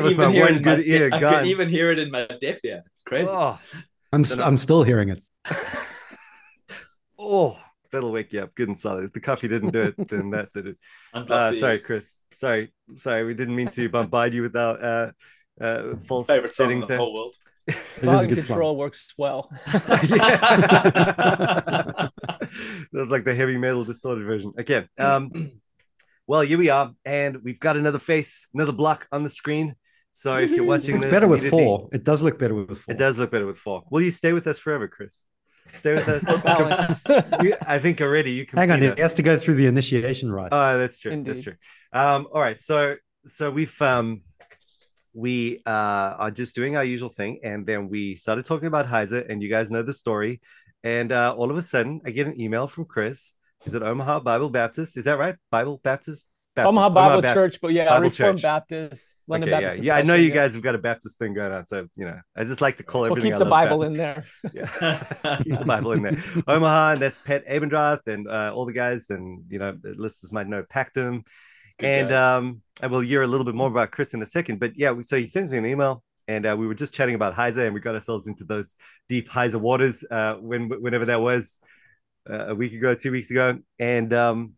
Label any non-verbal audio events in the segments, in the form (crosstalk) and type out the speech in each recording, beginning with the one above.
could even hear one it good ear de- I gone. could even hear it in my deaf ear. It's crazy. Oh, I'm s- I'm still hearing it. (laughs) oh, that'll wake you up good and solid. If the coffee didn't do it, then that did it. (laughs) Uh, sorry, ears. Chris. Sorry, sorry. We didn't mean to (laughs) bombard you without uh, uh, false Favorite song in settings the whole world. It is a Volume good song. control works well. Yeah. That's like the heavy metal distorted version. Okay. Um, (clears throat) well, here we are, and we've got another face, another block on the screen. So if you're watching It's this, better with immediately- four. It does look better with four. It does look better with four. Will you stay with us forever, Chris? Stay with us. (laughs) (laughs) You- I think already you can. Hang on, he has to go through the initiation right. Oh, that's true. That's true. Um, all right. So so we've um we uh are just doing our usual thing, and then we started talking about Heiser, and you guys know the story. And uh, all of a sudden, I get an email from Chris. Is it Omaha Bible Baptist? Is that right? Bible Baptist? Baptist. Omaha Bible Baptist. Church, but yeah, Bible Reformed Church. Baptist, London Okay, Baptist. yeah, yeah. I know you guys have got a Baptist thing going on, so you know, I just like to call We'll everything. keep I the Bible in there. Yeah. (laughs) keep the Bible in there. Omaha, and that's Pat Abendroth and uh, all the guys, and you know, the listeners might know Pactum. Good and guys. um, I will hear a little bit more about Chris in a second. But yeah, so he sent me an email, and uh, we were just chatting about Heiser, and we got ourselves into those deep Heiser waters uh, when whenever that was uh, a week ago, two weeks ago, and um,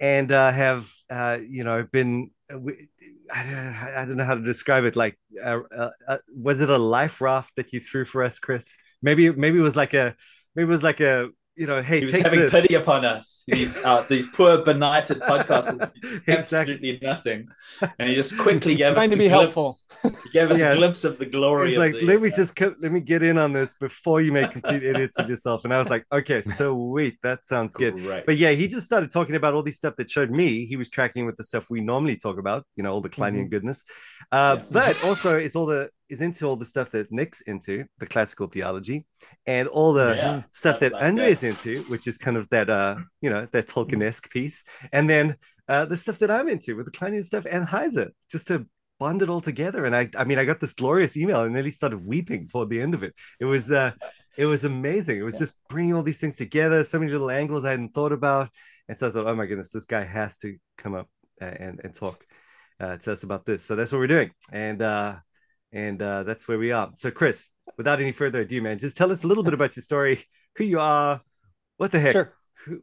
and uh, have uh, you know been. uh, we- I don't, I don't know how to describe it. Like, uh, uh, uh, was it a life raft that you threw for us, Chris? Maybe, maybe it was like a, maybe it was like a, you know, hey, He was take having this. pity upon us. These uh, these poor benighted podcasters. (laughs) exactly. Absolutely nothing. And he just quickly gave Trying us to a be glimpse. helpful. He gave us Yeah. a glimpse of the glory. It's like, the, let me uh, just co- let me get in on this before you make complete idiots of yourself. And I was like, okay, so wait, that sounds good. Great. But yeah, he just started talking about all these stuff that showed me he was tracking with the stuff we normally talk about, you know, all the Kleinian goodness. Uh, Yeah. But also, it's all the is into all the stuff that Nick's into, the classical theology, and all the Yeah, stuff that like Andre's into, which is kind of that uh, you know, that Tolkien-esque piece, and then uh, the stuff that I'm into with the Kleinian stuff and Heiser, just to bond it all together. And I, I mean, I got this glorious email and nearly started weeping toward the end of it. It was, uh, it was amazing. It was just bringing all these things together, so many little angles I hadn't thought about. And so I thought, oh my goodness, this guy has to come up uh, and and talk uh, to us about this. So that's what we're doing, and uh, and uh, that's where we are. So Chris, without any further ado, man, just tell us a little bit about your story, who you are, what the heck, Sure.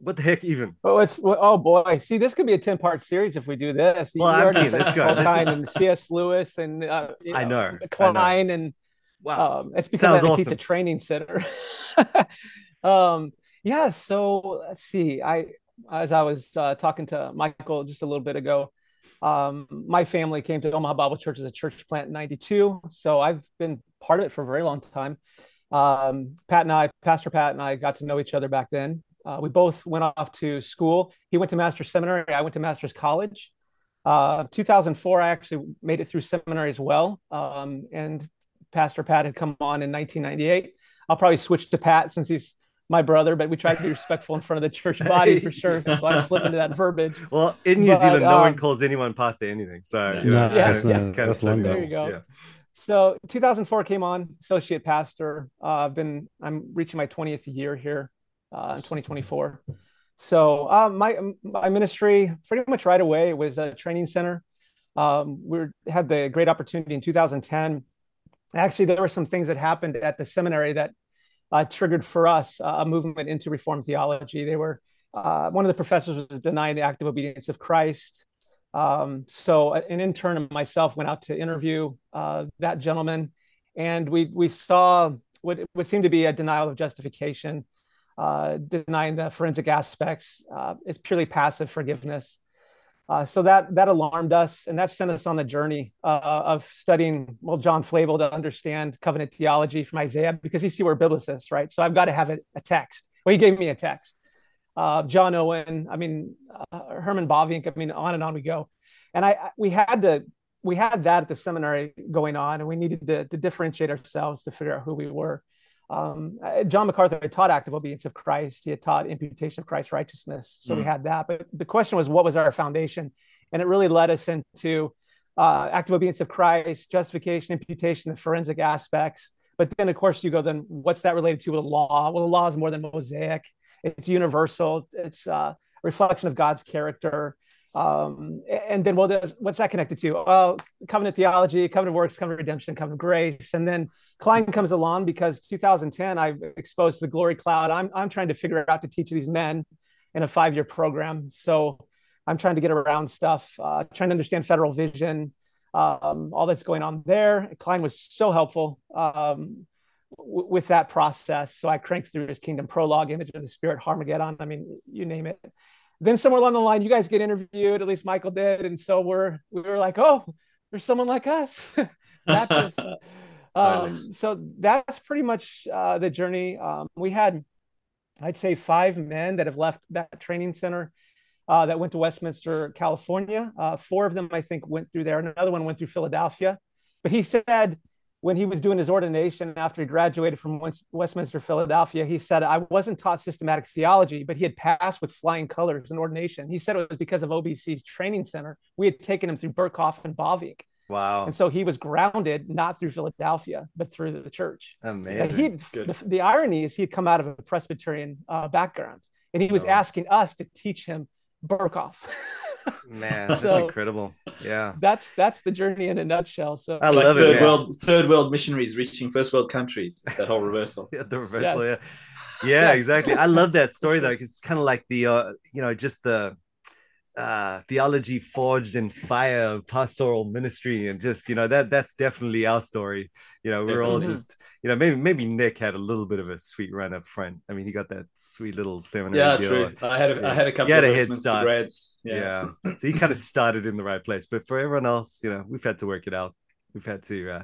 what the heck, even. Oh, it's oh boy. See, this could be a ten part series if we do this. Well, You keen. said Let's go. This is- Tolkien and C.S. Lewis and uh, you I know, I know. Kline and Wow, um, it's because Sounds I teach a training center. (laughs) um, yeah. So let's see. I as I was uh, talking to Michael just a little bit ago, um, my family came to Omaha Bible Church as a church plant in '92. So I've been part of it for a very long time. Um, Pat and I, Pastor Pat and I, got to know each other back then. Uh, we both went off to school. He went to Master's Seminary. I went to Master's College. Uh, 2004, I actually made it through seminary as well. Um, and Pastor Pat had come on in 1998. I'll probably switch to Pat since he's my brother, but we try to be respectful in front of the church body for (laughs) sure. So I slip into that verbiage. Well, in New But, Zealand, no one um, calls anyone pastor anything. So No, you know, Yeah, it's that's, yeah. it's kind of that's funny. There you go. Yeah. So 2004 came on, associate pastor. Uh, I've been, I'm reaching my 20th year here uh, in 2024. So uh, my my ministry pretty much right away was a training center. Um, we were, had the great opportunity in 2010. Actually, there were some things that happened at the seminary that uh, triggered for us uh, a movement into Reformed theology. They were uh, one of the professors was denying the active obedience of Christ. Um, so an intern and myself went out to interview uh, that gentleman, and we we saw what would seem to be a denial of justification, uh, denying the forensic aspects. Uh, it's purely passive forgiveness. Uh, so that that alarmed us, and that sent us on the journey uh, of studying well John Flavel to understand covenant theology from Isaiah because he's we're biblicist, right? So I've got to have a, a text. Well, he gave me a text. Uh, John Owen, I mean uh, Herman Bavinck, I mean on and on we go, and I I- we had to we had that at the seminary going on, and we needed to, to differentiate ourselves to figure out who we were. Um, uh, John MacArthur had taught active obedience of Christ. He had taught imputation of Christ's righteousness. So we Mm. had that. But the question was, what was our foundation? And it really led us into uh, active obedience of Christ, justification, imputation, the forensic aspects. But then, of course, you go, then what's that related to with the law? Well, the law is more than mosaic. It's universal. It's uh, a reflection of God's character. Um, and then, well, what's that connected to? Well, covenant theology, covenant works, covenant redemption, covenant grace. And then Kline comes along because 2010, I exposed the glory cloud. I'm, I'm trying to figure out to teach these men in a five year program. So I'm trying to get around stuff, uh, trying to understand federal vision, um, all that's going on there. Kline was so helpful um, w- with that process. So I cranked through his Kingdom Prologue, Image of the Spirit, Har Magedon. I mean, you name it then somewhere along the line, you guys get interviewed. At least Michael did, and so we're we were like, oh, there's someone like us. (laughs) (laughs) um, so that's pretty much uh, the journey. Um, we had, I'd say, five men that have left that training center. Uh, that went to Westminster, California. Uh, four of them, I think, went through there. And another one went through Philadelphia. But he said when he was doing his ordination after he graduated from Westminster, Philadelphia, he said, I wasn't taught systematic theology, but he had passed with flying colors in ordination. He said it was because of OBC's training center. We had taken him through Berkhof and Bavinck. Wow. And so he was grounded not through Philadelphia, but through the church. Amazing. The, the, irony is he had come out of a Presbyterian uh, background and he was oh. asking us to teach him Berkhof. (laughs) Man, (laughs) that's so incredible. Yeah. That's that's the journey in a nutshell. So I love like third it. World third world missionaries reaching first world countries. That whole reversal. (laughs) yeah, the reversal, yeah. Yeah, yeah exactly. I love that story though, because it's kind of like the uh, you know, just the uh, theology forged in fire pastoral ministry and just you know that that's definitely our story. You know we're all just you know maybe maybe nick had a little bit of a sweet run up front. I mean he got that sweet little seminary yeah deal. true i had a, yeah. I had a couple he had of a head start. Grads yeah. yeah. So he (clears throat) kind of started in the right place. But for everyone else you know we've had to work it out. We've had to uh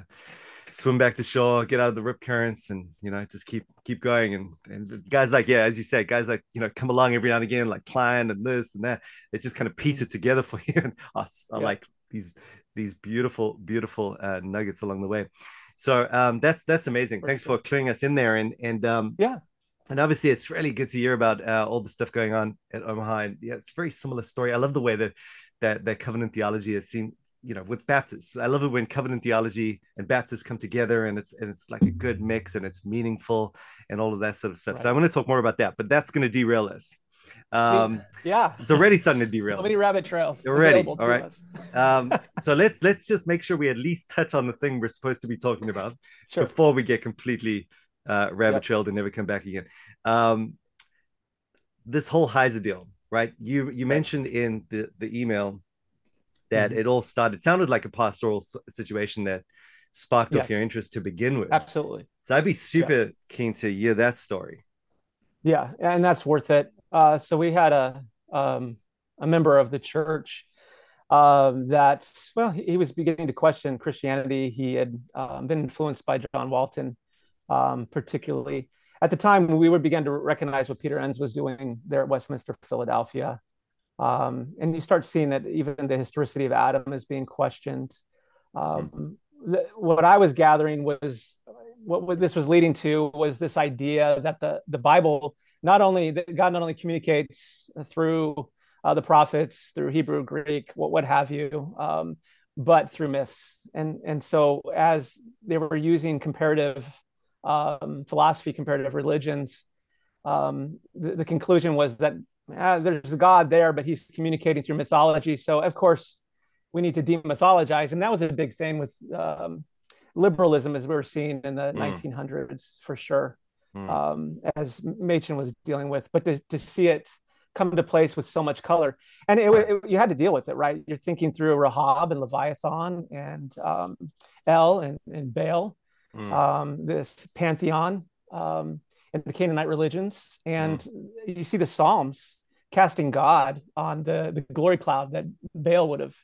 swim back to shore, get out of the rip currents, and you know just keep keep going. And and guys like yeah, as you said, guys like you know come along every now and again, like Kline and this and that. It just kind of piece it together for (laughs) you. And I, I yeah. like these these beautiful beautiful uh, nuggets along the way. So um, that's that's amazing. For Thanks sure. for clearing us in there. And and um, yeah. And obviously, it's really good to hear about uh, all the stuff going on at Omaha. And yeah, it's a very similar story. I love the way that that that covenant theology has seen you know with baptists. I love it when covenant theology and baptists come together and it's and it's like a good mix and it's meaningful and all of that sort of stuff. Right. so i'm going to talk more about that but that's going to derail us. Um See, yeah. it's already starting to derail (laughs) so many rabbit trails already all right (laughs) um so let's let's just make sure we at least touch on the thing we're supposed to be talking about sure. before we get completely uh rabbit yep. trailed and never come back again. Um this whole Heiser deal right? You you mentioned in the the email that mm-hmm. it all started. It sounded like a pastoral situation that sparked yes. off your interest to begin with. Absolutely. So I'd be super yeah. keen to hear that story. Yeah, and that's worth it. Uh, so we had a um, a member of the church um, that well, he was beginning to question Christianity. He had um, been influenced by John Walton, um, particularly at the time. We would begin to recognize what Peter Enns was doing there at Westminster, Philadelphia. Um, and you start seeing that even the historicity of Adam is being questioned. Um, the, what I was gathering was what, what, this was leading to was this idea that the the Bible not only that God not only communicates through uh, the prophets, through Hebrew, Greek, what what have you, um, but through myths. And and so as they were using comparative um, philosophy, comparative religions, um, the, the conclusion was that uh, there's a God there, but he's communicating through mythology. So, of course, we need to demythologize. And that was a big thing with um, liberalism, as we were seeing in the mm. 1900s, for sure, mm. um, as Machen was dealing with. But to, to see it come into place with so much color, and it, it, you had to deal with it, right? You're thinking through Rahab and Leviathan and um, El and, and Baal, mm. Um, this pantheon. Um, in the Canaanite religions, and mm. you see the Psalms casting God on the the glory cloud that Baal would have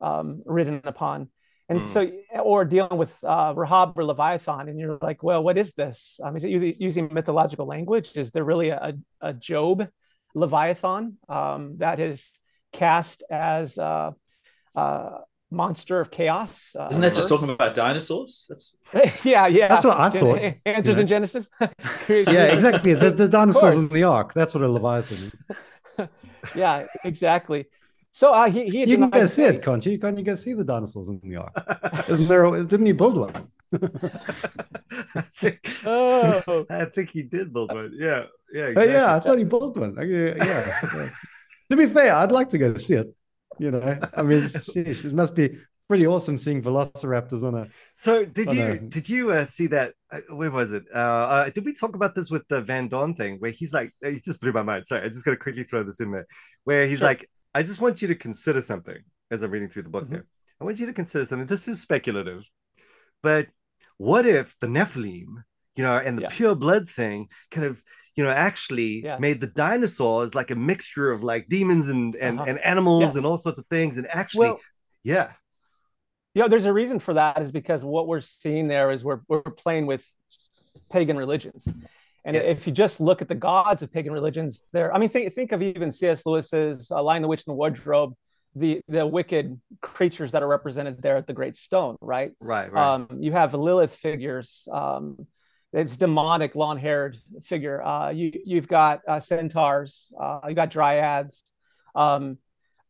um, ridden upon, and mm. so or dealing with uh, Rahab or Leviathan, and you're like, well, what is this? Um, is it using mythological language? Is there really a, a Job Leviathan um, that is cast as uh, uh, monster of chaos. Uh, Isn't that just talking about dinosaurs? That's (laughs) yeah, yeah. That's what I thought. Answers you in Genesis. (laughs) yeah, exactly. The, the dinosaurs in the ark. That's what a leviathan is. (laughs) (laughs) yeah, exactly. So uh, he, he you can go see it, can't you? Can't you go see the dinosaurs in the ark? Isn't there? Didn't he build one? I, (laughs) think, oh. I think he did build one. Yeah, yeah, exactly. yeah. I thought he built one. yeah. yeah. to be fair, I'd like to go see it. You know, I mean, sheesh, it must be pretty awesome seeing velociraptors on a. So did you no. did you uh, see that? Uh, where was it? Uh, uh, did we talk about this with the Van Dorn thing? Where he's like, he just blew my mind. Sorry, I just got to quickly throw this in there. Where he's Sure. like, I just want you to consider something as I'm reading through the book Mhm. here. I want you to consider something. This is speculative, but what if the Nephilim, you know, and the Yeah. pure blood thing kind of you know actually Yeah. made the dinosaurs like a mixture of like demons and and, Uh-huh. and animals Yes. and all sorts of things and actually Well, yeah Yeah, there's a reason for that is because what we're seeing there is we're we're playing with pagan religions. And Yes. if you just look at the gods of pagan religions, there I mean think think of even C.S. Lewis's uh, Lion the Witch and the Wardrobe, the the wicked creatures that are represented there at the Great Stone, right? right right Um, you have Lilith figures. Um, it's demonic, long-haired figure. Uh, you you've got uh, centaurs. Uh, you got dryads. Um,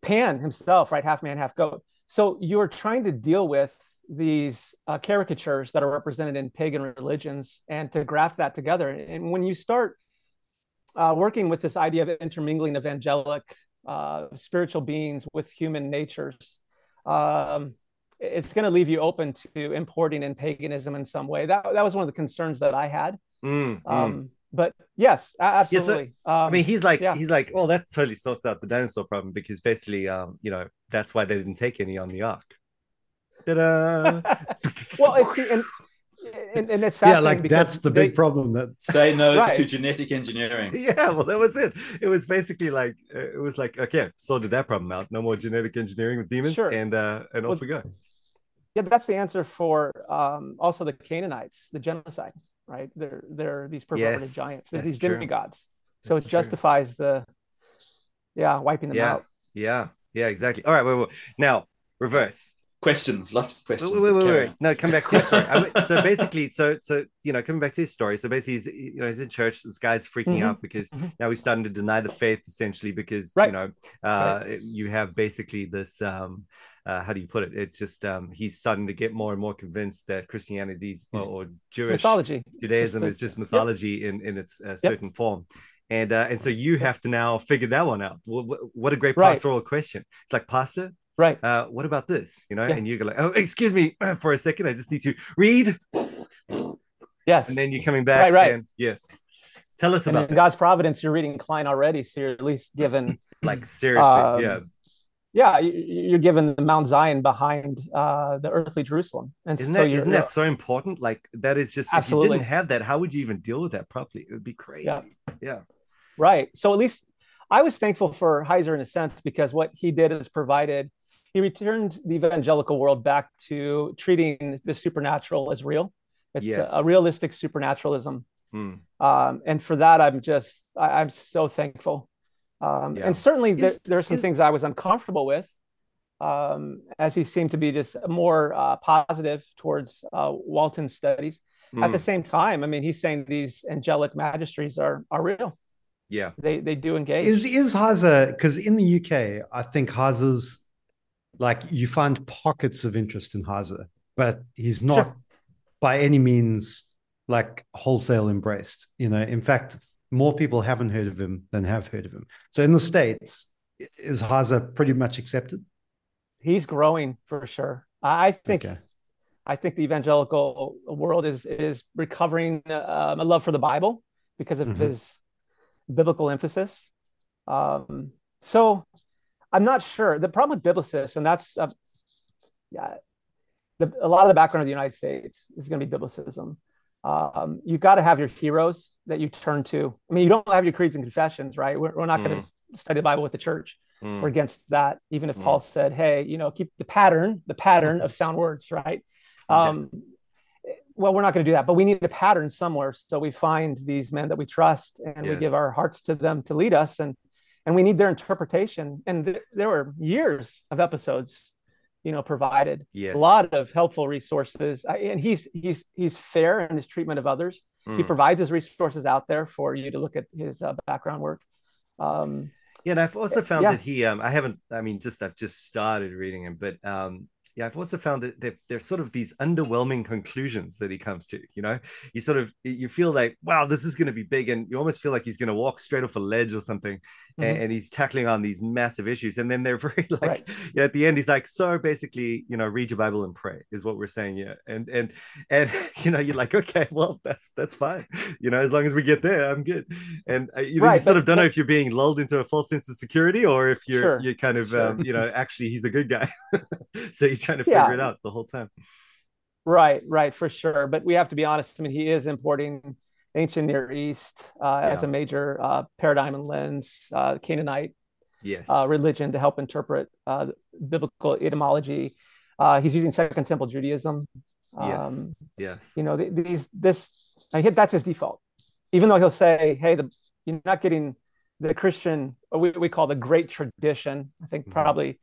Pan himself, right, half man, half goat. So you're trying to deal with these uh, caricatures that are represented in pagan religions, and to graft that together. And when you start uh, working with this idea of intermingling of angelic uh, spiritual beings with human natures, um, it's going to leave you open to importing in paganism in some way. That that was one of the concerns that I had. Mm, mm. Um, But yes, a- absolutely. I um, mean, he's like, yeah. he's like, oh, that totally sorts out the dinosaur problem because basically, um, you know, that's why they didn't take any on the ark. Ta-da! (laughs) well, it's and, and, and it's fascinating. Yeah, like because that's the big they- problem. That (laughs) Say no Right. to genetic engineering. (laughs) yeah, well, that was it. It was basically like, uh, it was like, okay, sorted that problem out. No more genetic engineering with demons, Sure. and uh, and off Well, we go. Yeah, that's the answer for um, also the Canaanites, the genocide, right? They're they're these perverted Yes, giants, they're these true. demigods. So That's it true. justifies the yeah wiping them Yeah. out. Yeah, yeah, exactly. All right, wait, wait. now reverse. Questions, lots of questions. Wait, wait, wait, wait. No, come back to your story. I so (laughs) basically, so so you know, coming back to his story. So basically, he's you know he's in church. This guy's freaking Mhm. out because Mhm. now he's starting to deny the faith essentially because Right. you know uh, you have basically this um uh, how do you put it? It's just um he's starting to get more and more convinced that Christianity or, or Jewish Mythology. Judaism the- is just Yep. mythology in in its uh, certain form. And uh, and so you have to now figure that one out. What, what a great Right. pastoral question. It's like, Pastor, Right. uh, what about this? You know, Yeah. and you go like, oh, excuse me (clears throat) for a second. I just need to read, Yes. and then you're coming back. Right, right. And yes, tell us And about. God's providence, you're reading Kline already, so you're at least given Like seriously, Um, yeah. Yeah, you- you're given the Mount Zion behind uh, the earthly Jerusalem, and Isn't so isn't that so important? Like that is just if you Absolutely. didn't have that, how would you even deal with that properly? It would be crazy. Yeah. yeah. right? So at least I was thankful for Heiser in a sense because what he did is provided. He returned the evangelical world back to treating the supernatural as real. It's a- Yes. a, realistic supernaturalism, Hmm. um, and for that, I'm just I, I'm so thankful. Um, Yeah. And certainly, there, Is- there are some is- things I was uncomfortable with, um, as he seemed to be just more uh, positive towards uh, Walton's studies. At Hmm. the same time, I mean, he's saying these angelic magistries are are real. yeah. They they do engage. is is Heiser because in the UK, I think Heiser's like you find pockets of interest in Haza, but he's not Sure. by any means like wholesale embraced. You know, in fact, more people haven't heard of him than have heard of him. So in the States, is Heiser pretty much accepted? he's growing for sure. I think Okay. I think the evangelical world is is recovering um, a love for the Bible because of Mhm. his biblical emphasis. Um, so I'm not sure. The problem with biblicists, and that's uh, yeah, the, a lot of the background of the United States is going to be biblicism. Um, you've got to have your heroes that you turn to. I mean, you don't have your creeds and confessions, right? We're, we're not going to study the Bible with the church Hmm. we're against that even if Mm. paul said hey you know keep the pattern the pattern of sound words right um well we're not going to do that but we need a pattern somewhere so we find these men that we trust and we give our hearts to them to lead us and and we need their interpretation and th- there were years of episodes you know provided Yes. a lot of helpful resources and he's he's he's fair in his treatment of others he Hmm. provides his resources out there for you to look at his uh, background work um Yeah, and I've also found Yeah. that he um I haven't I mean just I've just started reading him, but um yeah, I've also found that they're, they're sort of these underwhelming conclusions that he comes to. You know, you sort of you feel like, wow, this is going to be big, and you almost feel like he's going to walk straight off a ledge or something, mm-hmm. and, and, he's tackling on these massive issues. And then they're (laughs) very like, right. yeah, at the end, he's like, so basically, you know, read your Bible and pray is what we're saying. Yeah, and and and (laughs) you know, you're like, okay, well, that's that's fine. You know, as long as we get there, I'm good. And uh, you, know, right, you sort but, of don't but, know if you're being lulled into a false sense of security or if you're sure, you're kind of sure. um, you know (laughs) actually he's a good guy. so you're trying to figure yeah. it out the whole time. Right, right, for sure. But we have to be honest. I mean, he is importing ancient Near East uh, yeah. as a major uh, paradigm and lens, uh, Canaanite yes. Uh, religion to help interpret uh, biblical etymology. Uh, he's using Second Temple Judaism. Yes. Um, yes. You know, these this I hit that's his default. Even though he'll say, "Hey, the you're not getting the Christian, we, we call the great tradition." I think mm-hmm. probably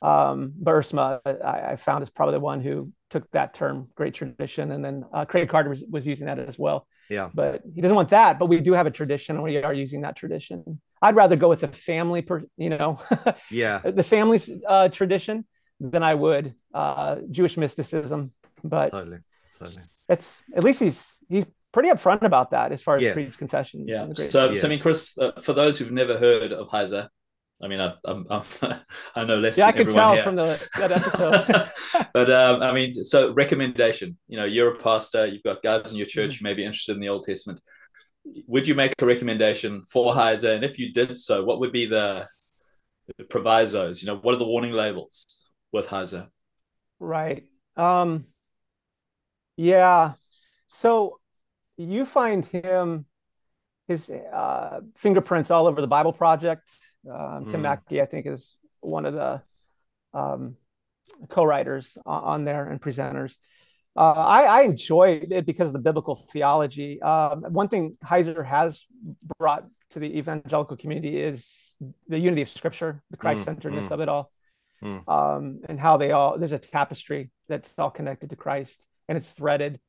um, Boersma, I, I, found, is probably the one who took that term, great tradition. And then uh, Craig Carter was, was using that as well. Yeah. But he doesn't want that. But we do have a tradition and we are using that tradition. I'd rather go with the family, per, you know, (laughs) yeah, the family's uh, tradition than I would uh, Jewish mysticism. But totally, totally. It's at least he's he's pretty upfront about that as far as yes. confessions. Yeah. So, yes. so I mean, Chris, uh, for those who've never heard of Heiser, I mean, I, I'm, I'm, (laughs) i know less. Yeah, I can tell here. from the that episode. (laughs) but um, I mean, so recommendation. You know, you're a pastor. You've got guys in your church mm-hmm. who may be interested in the Old Testament. Would you make a recommendation for Heiser? And if you did so, what would be the, the provisos? You know, what are the warning labels with Heiser? Right. Um, yeah. So you find him his uh, fingerprints all over the Bible Project um, Tim mm. Mackie, I think, is one of the um, co-writers on there and presenters. Uh, I, I, enjoy it because of the biblical theology. Um, one thing Heiser has brought to the evangelical community is the unity of Scripture, the Christ-centeredness mm, mm, of it all, mm. um, and how they all. There's a tapestry that's all connected to Christ, and it's threaded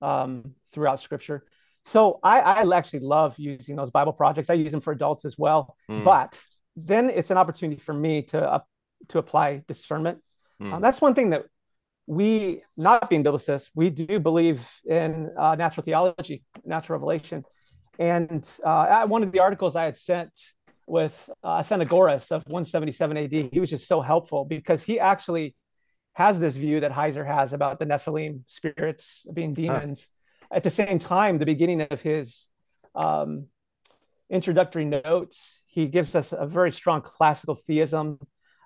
um, throughout Scripture. So I, I actually love using those Bible projects. I use them for adults as well. Mm. But then it's an opportunity for me to to apply discernment. Mm. Um, that's one thing that we, not being biblicists, we do believe in uh, natural theology, natural revelation. And uh, one of the articles I had sent with uh, Athenagoras of 177 AD, he was just so helpful because he actually has this view that Heiser has about the Nephilim spirits being demons. Huh at the same time, the beginning of his um, introductory notes, he gives us a very strong classical theism,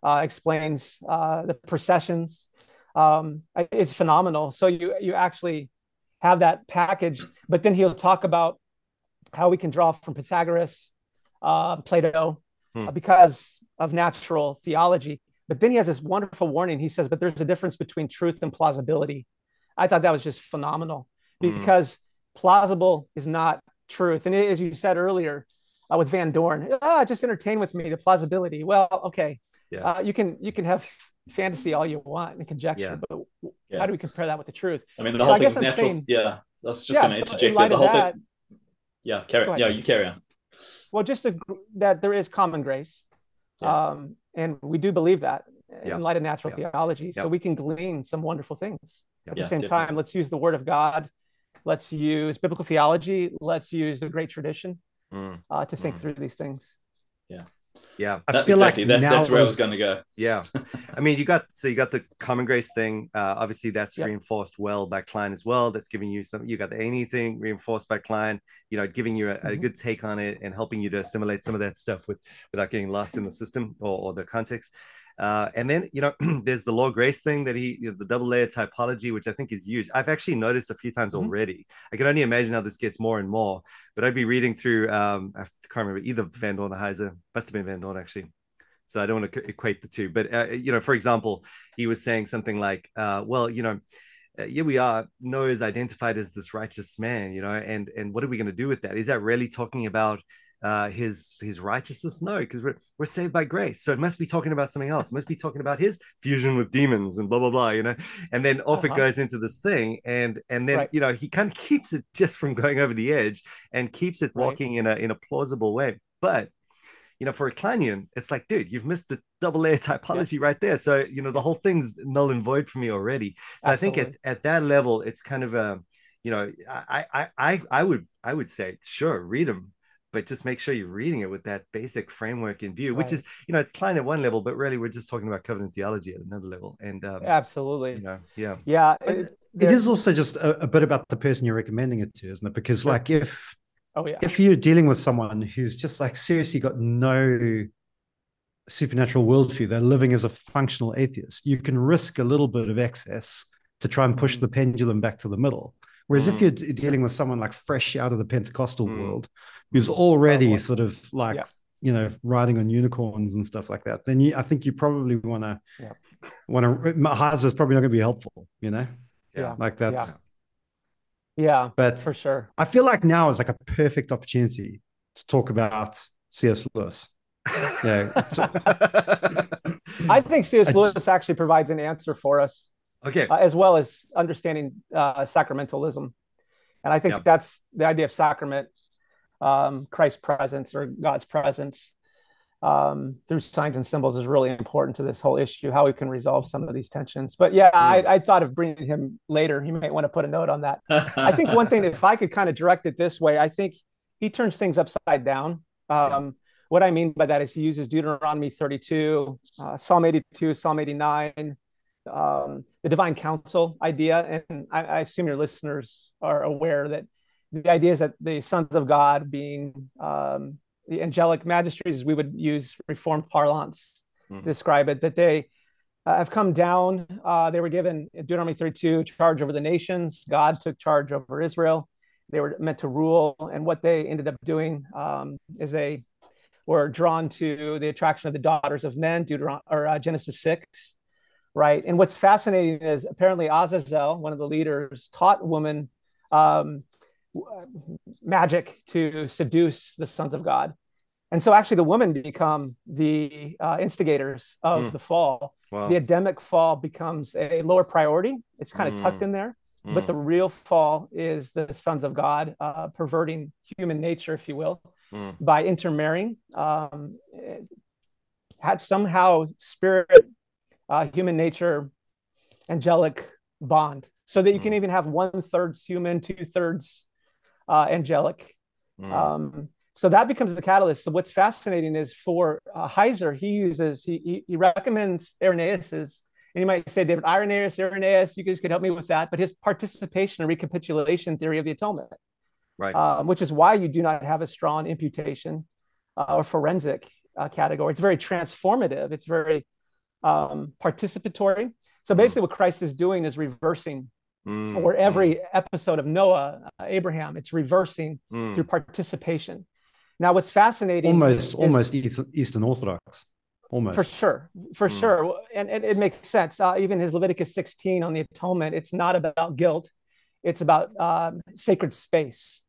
uh, explains uh, the processions. Um, it's phenomenal. So you you actually have that packaged, but then he'll talk about how we can draw from Pythagoras, uh, Plato, hmm. Uh, because of natural theology. But then he has this wonderful warning. He says, "But there's a difference between truth and plausibility." I thought that was just phenomenal. Mm. because plausible is not truth. And as you said earlier uh, with Van Dorn, ah, just entertain with me the plausibility. Well, okay, yeah. uh, you can you can have (laughs) fantasy all you want and conjecture, yeah. but yeah. how do we compare that with the truth? I mean, the so whole thing natural. Saying, yeah, was just going to interject there. The whole that, thing. Yeah, carry. Yeah, you carry on. Well, just the, that there is common grace, um, and we do believe that in light of natural theology, so we can glean some wonderful things. At the same definitely. time, let's use the Word of God let's use biblical theology let's use the great tradition mm. uh, to think mm. through these things yeah yeah i feel exactly. like that's, that's where was, i was going to go yeah i mean you got so you got the common grace thing uh, obviously that's yep. reinforced well by kline as well that's giving you some you got the anything reinforced by kline you know giving you a, mm-hmm. a, good take on it and helping you to assimilate some of that stuff with without getting lost in the system or, or the context uh, and then, you know, (clears throat) there's the law grace thing that he, you know, the double layer typology, which I think is huge. I've actually noticed a few times mm-hmm. already. I can only imagine how this gets more and more. But I'd be reading through, um, I can't remember either Van Dorn or Heiser, must have been Van Dorn actually. So I don't want to equate the two. But, uh, you know, for example, he was saying something like, uh, well, you know, uh, here we are noah is identified as this righteous man you know and and what are we going to do with that is that really talking about uh, his his righteousness? No, because we're we're saved by grace. So it must be talking about something else. It must be talking about his fusion with demons and blah blah blah. You know, and then off uh-huh. it goes into this thing, and and then right. you know he kind of keeps it just from going over the edge and keeps it walking right. in a in a plausible way. But you know, for a Kleinian, it's like, dude, you've missed the double layer typology right there. So, you know, the whole thing's null and void for me already. So Absolutely. I think at, at that level, it's kind of a, you know, I, I, I, I would, I would say, sure, read them, but just make sure you're reading it with that basic framework in view, which is, you know, it's Kline at one level, but really we're just talking about covenant theology at another level. And, um, Absolutely. you know, yeah. Yeah. It- It is also just a, a bit about the person you're recommending it to, isn't it? Because Sure. like if Oh yeah. if you're dealing with someone who's just like seriously got no supernatural worldview, they're living as a functional atheist, you can risk a little bit of excess to try and push Mhm. the pendulum back to the middle. Whereas if Mm. you're dealing with someone like fresh out of the Pentecostal Mm. world, who's already sort of like, Yeah. you know, riding on unicorns and stuff like that, then you, I think you probably want to, Yeah. want to, Mahaza is probably not going to be helpful, you know, Yeah. like that's, Yeah. but For sure. I feel like now is like a perfect opportunity to talk about C.S. Lewis. Yeah. (laughs) So, I think C.S. (laughs) I just- Lewis actually provides an answer for us, okay. uh, as well as understanding uh, sacramentalism. And I think Yeah. that's the idea of sacrament, um, Christ's presence or God's presence um, through signs and symbols is really important to this whole issue, how we can resolve some of these tensions. But yeah, I, I thought of bringing him later. You might want to put a note on that. I think one thing, if I could kind of direct it this way, I think he turns things upside down. Um, What I mean by that is he uses Deuteronomy 32, uh, Psalm 82, Psalm 89, um, the divine council idea. And I, I assume your listeners are aware that the idea is that the sons of God being um, the angelic magistrates, we would use reformed parlance Mhm. to describe it, that they uh, have come down. Uh, they were given in Deuteronomy 32 charge over the nations. God took charge over Israel. They were meant to rule. And what they ended up doing um, is they were drawn to the attraction of the daughters of men, Deuteron- or uh, Genesis 6, right? And what's fascinating is apparently Azazel, one of the leaders, taught woman um, magic to seduce the sons of God. And so actually the women become the uh, instigators of Hmm. the fall. Wow. The Adamic fall becomes a lower priority. It's kind of tucked Mm. in there. Mm. But the real fall is the sons of God uh, perverting human nature, if you will, Mm. by intermarrying. Um, had somehow spirit, uh, human nature, angelic bond, so that you can Mm. even have one thirds human, two thirds uh, angelic. Mm. Um, so that becomes the catalyst. So what's fascinating is for uh, Heiser, he uses he he, he recommends Irenaeus's, and you might say David Irenaeus, Irenaeus, you guys could help me with that, but his participation and recapitulation theory of the atonement, right. um, which is why you do not have a strong imputation uh, or forensic uh, category. It's very transformative. It's very um, participatory. So basically, what Christ is doing is reversing, Mm, or every episode of Noah, uh, Abraham, it's reversing mm, mm. through participation. Now, what's fascinating, almost, is- almost Eastern Orthodox. Almost. for sure, for Mm. sure, and, and it makes sense. Uh, even his Leviticus 16 on the atonement, it's not about guilt; it's about um, sacred space.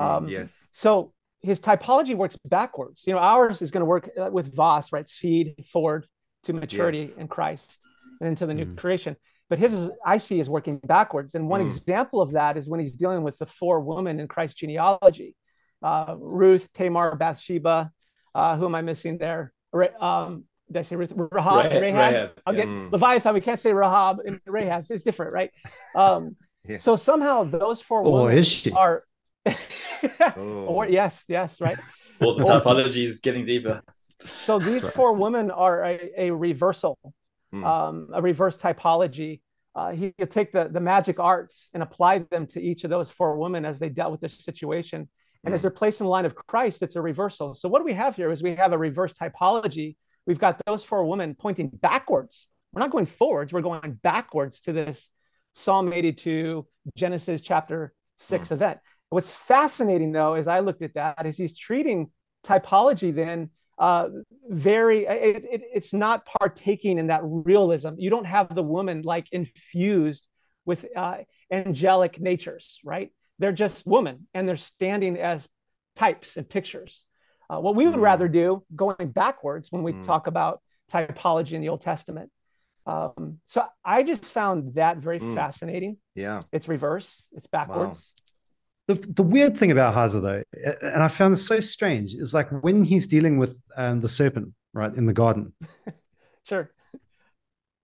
Mm, Um, yes. So his typology works backwards. You know, ours is going to work uh, with Vos, right? Seed forward to maturity Yes. in Christ and into the new Mhm. creation. But his is, I see is working backwards. And one Mm. example of that is when he's dealing with the four women in Christ's genealogy uh, Ruth, Tamar, Bathsheba. Uh, who am I missing there? Um, did I say Ruth? Rahab? Rahab, Rahab? Rahab, I'll get yeah. Leviathan. We can't say Rahab and Rahab. It's different, right? Um, (laughs) Yeah. So somehow those four Or women is she? are. (laughs) Oh. or yes, yes, right. Well, the Or- typology is getting deeper. So these Right. four women are a, a reversal, Hmm. um, a reverse typology. Uh, he could take the, the magic arts and apply them to each of those four women as they dealt with their situation. And as Hmm. they're placed in the line of Christ, it's a reversal. So what do we have here is we have a reverse typology. We've got those four women pointing backwards. We're not going forwards. We're going backwards to this Psalm 82, Genesis chapter six Hmm. event. What's fascinating though, as I looked at that, is he's treating typology then uh, very it, it, it's not partaking in that realism you don't have the woman like infused with uh, angelic natures right they're just women and they're standing as types and pictures uh, what we would Mm. rather do going backwards when we Mm. talk about typology in the old testament um, so i just found that very Mm. fascinating Yeah. it's reverse it's backwards the, the weird thing about Heiser, though, and I found this so strange, is like when he's dealing with um, the serpent, right, in the garden. (laughs) sure.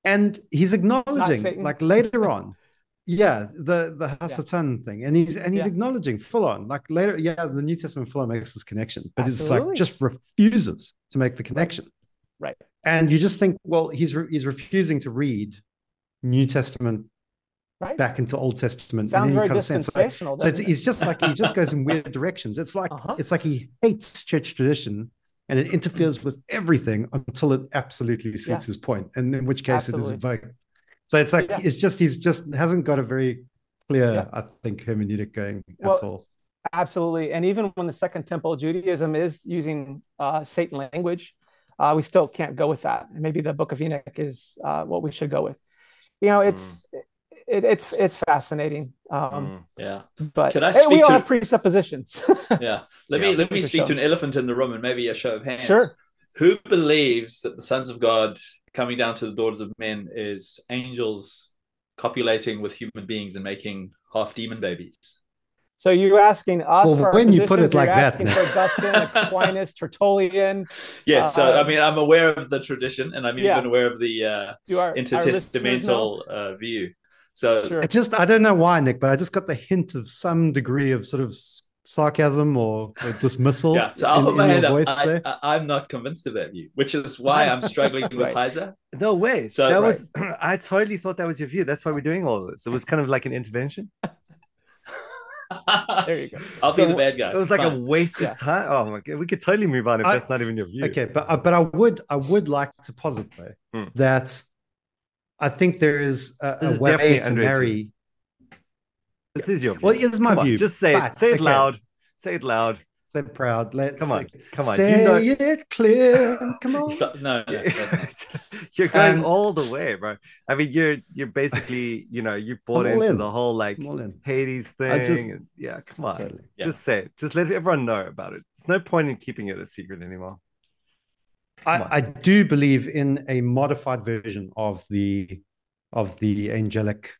And he's acknowledging, like later on, (laughs) yeah, the the Hasatan yeah. thing, and he's and he's yeah. acknowledging full on, like later, yeah, the New Testament full on makes this connection, but Absolutely. it's like just refuses to make the connection, right? And you just think, well, he's re- he's refusing to read New Testament right. back into Old Testament. Sounds very dispensational. So, so he's just like he just goes in weird directions. It's like uh-huh. it's like he hates church tradition and it interferes with everything until it absolutely suits yeah. his point, and in which case Absolutely. it is invoked. So it's like yeah. it's just he's just hasn't got a very clear, yeah. I think, hermeneutic going well, at all. Absolutely, and even when the Second Temple Judaism is using uh, Satan language, uh, we still can't go with that. And maybe the Book of Enoch is uh, what we should go with. You know, it's mm it, it's it's fascinating. Um, mm, yeah, but Could I speak we all to... have presuppositions. (laughs) yeah, let yeah, me let me speak to an elephant in the room and maybe a show of hands. Sure. Who believes that the sons of God coming down to the daughters of men is angels copulating with human beings and making half demon babies? So you're asking us well, when you put it like that, for (laughs) Augustine, Aquinas, Tertullian. (laughs) Yes, so uh, I mean, I'm aware of the tradition, and I'm yeah. even aware of the uh, intertestamental uh, view. So sure. I just I don't know why, Nick, but I just got the hint of some degree of sort of sarcasm or, or dismissal. yeah, so I'll in, put my hand up. I, am not convinced of that view, which is (laughs) why I'm struggling with right. Heiser. No way. So that right. was (clears throat) I totally thought that was your view. That's why we're doing all of this. It was kind of like an intervention. (laughs) there you go. (laughs) I'll so, be the bad guy. It was like Fine. a waste yeah. of time. Oh my god, we could totally move on if I, that's not even your view. Okay, but uh, but I would I would like to posit though hmm. that I think there is a, a way to marry. This is your view. Well, it's my come view. On, just say it. Say it okay. loud. Say it loud. Say it proud. Let's come on. Come on. Say you know... it clear. Come on. no, no (laughs) you're going um, all the way, bro. I mean, you're you're basically, you know, you bought into in. the whole like Hades thing. Just, and, yeah, come on. Totally. Yeah. Just say it. Just let everyone know about it. There's no point in keeping it a secret anymore. I, I, do believe in a modified version of the of the angelic,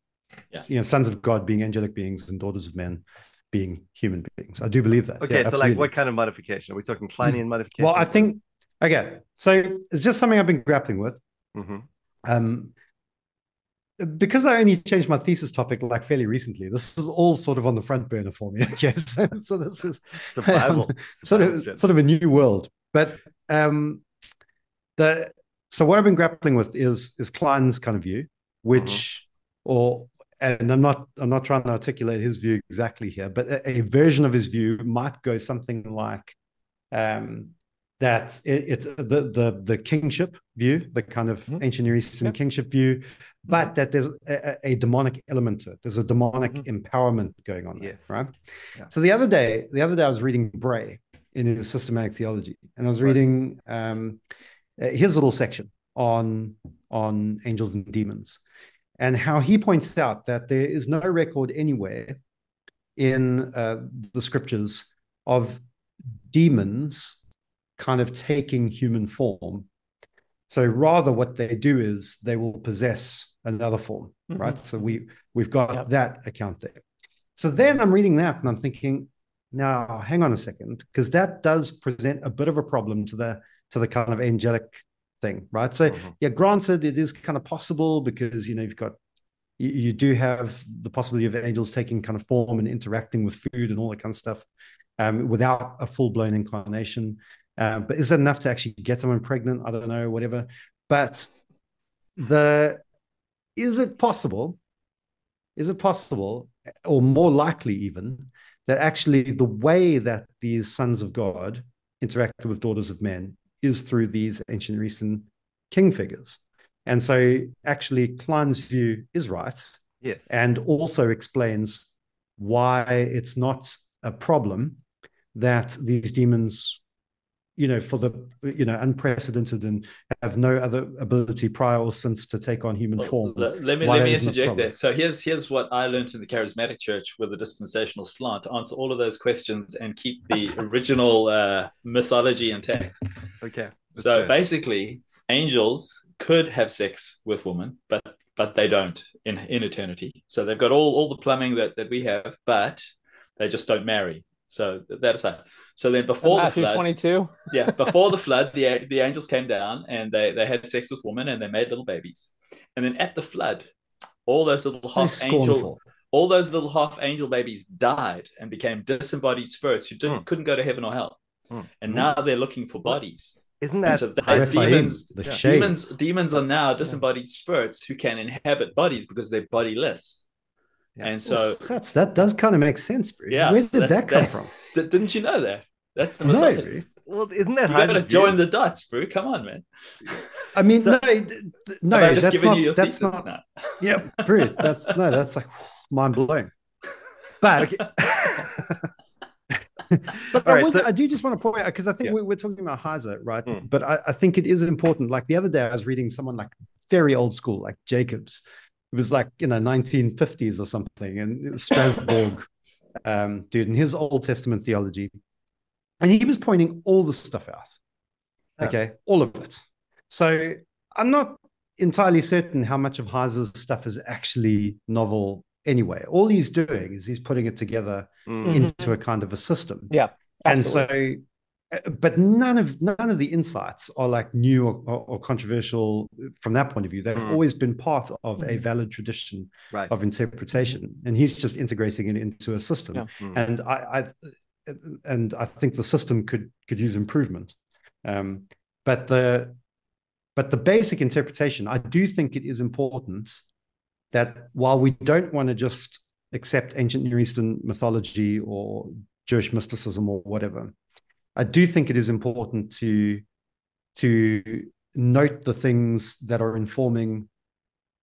yes. you know, sons of God being angelic beings and daughters of men being human beings. I do believe that. Okay, yeah, so like what kind of modification? Are we talking Kleinian hmm. modification? Well, I think okay. So it's just something I've been grappling with. Mm-hmm. Um, because I only changed my thesis topic like fairly recently, this is all sort of on the front burner for me. (laughs) I guess (laughs) so. This is survival, um, (laughs) survival sort of sort of a new world. But um, the so what I've been grappling with is is Kline's kind of view, which mm-hmm. or and I'm not I'm not trying to articulate his view exactly here, but a, a version of his view might go something like um, that it, it's the the the kingship view, the kind of mm-hmm. ancient Near Eastern yep. kingship view, but mm-hmm. that there's a, a, demonic element to it. There's a demonic mm-hmm. empowerment going on there, yes. right? Yeah. So the other day, the other day I was reading Bray in his systematic theology, and I was right. reading um, his little section on on angels and demons, and how he points out that there is no record anywhere in uh, the scriptures of demons kind of taking human form. So rather, what they do is they will possess another form, mm-hmm. right? So we we've got yep. that account there. So then I'm reading that and I'm thinking, now hang on a second, because that does present a bit of a problem to the to the kind of angelic thing, right? So mm-hmm. yeah, granted, it is kind of possible because you know you've got you, you, do have the possibility of angels taking kind of form and interacting with food and all that kind of stuff um, without a full blown incarnation. Uh, but is that enough to actually get someone pregnant? I don't know, whatever. But the is it possible? Is it possible, or more likely even, that actually the way that these sons of God interacted with daughters of men is through these ancient Eastern king figures. And so actually Kline's view is right. Yes. And also explains why it's not a problem that these demons, you know, for the you know, unprecedented and have no other ability prior or since to take on human well, form. Let, let me let me interject there. So here's here's what I learned in the charismatic church with a dispensational slant to answer all of those questions and keep the (laughs) original uh, mythology intact. Okay. So basically, angels could have sex with women, but but they don't in in eternity. So they've got all all the plumbing that that we have, but They just don't marry. So that aside. So then before Matthew the flood, 22. yeah, (laughs) before the flood, the the angels came down and they they had sex with women and they made little babies. And then at the flood, all those little So half angel all those little half angel babies died and became disembodied spirits who didn't Hmm. couldn't go to heaven or hell. Hmm. And now they're looking for bodies. Isn't that so they- demons, the yeah. demons, demons are now disembodied spirits who can inhabit bodies because they're bodiless. Yeah. And so, that's that does kind of make sense, bro. yeah, Where did that come from? (laughs) d- didn't you know that? That's the No, mythology. bro. well, isn't that You gotta join the dots, bro. Come on, man. I mean, So- no, d- d- no, I just that's not. you your That's not. now. Yeah, bro. That's no, that's like mind blowing. But (laughs) But I, right, was, so- I do just want to point out because I think Yeah. we, we're talking about Heiser, right? Mm. But I, I think it is important. Like the other day, I was reading someone like very old school, like Jacobs. It was like you know 1950s or something, and Strasbourg, (laughs) um, dude, in his Old Testament theology, and he was pointing all the stuff out. Yeah. Okay, all of it. So I'm not entirely certain how much of Heiser's stuff is actually novel anyway. All he's doing is he's putting it together Mm. into a kind of a system. Yeah, And so, but none of none of the insights are like new or, or, or controversial from that point of view. They've Mm. always been part of a Mhm. valid tradition Right. of interpretation, and he's just integrating it into a system. Yeah. Mm. And I, I, and I think the system could could use improvement. Um, but the but the basic interpretation, I do think it is important that while we don't want to just accept ancient Near Eastern mythology or Jewish mysticism or whatever, I do think it is important to to note the things that are informing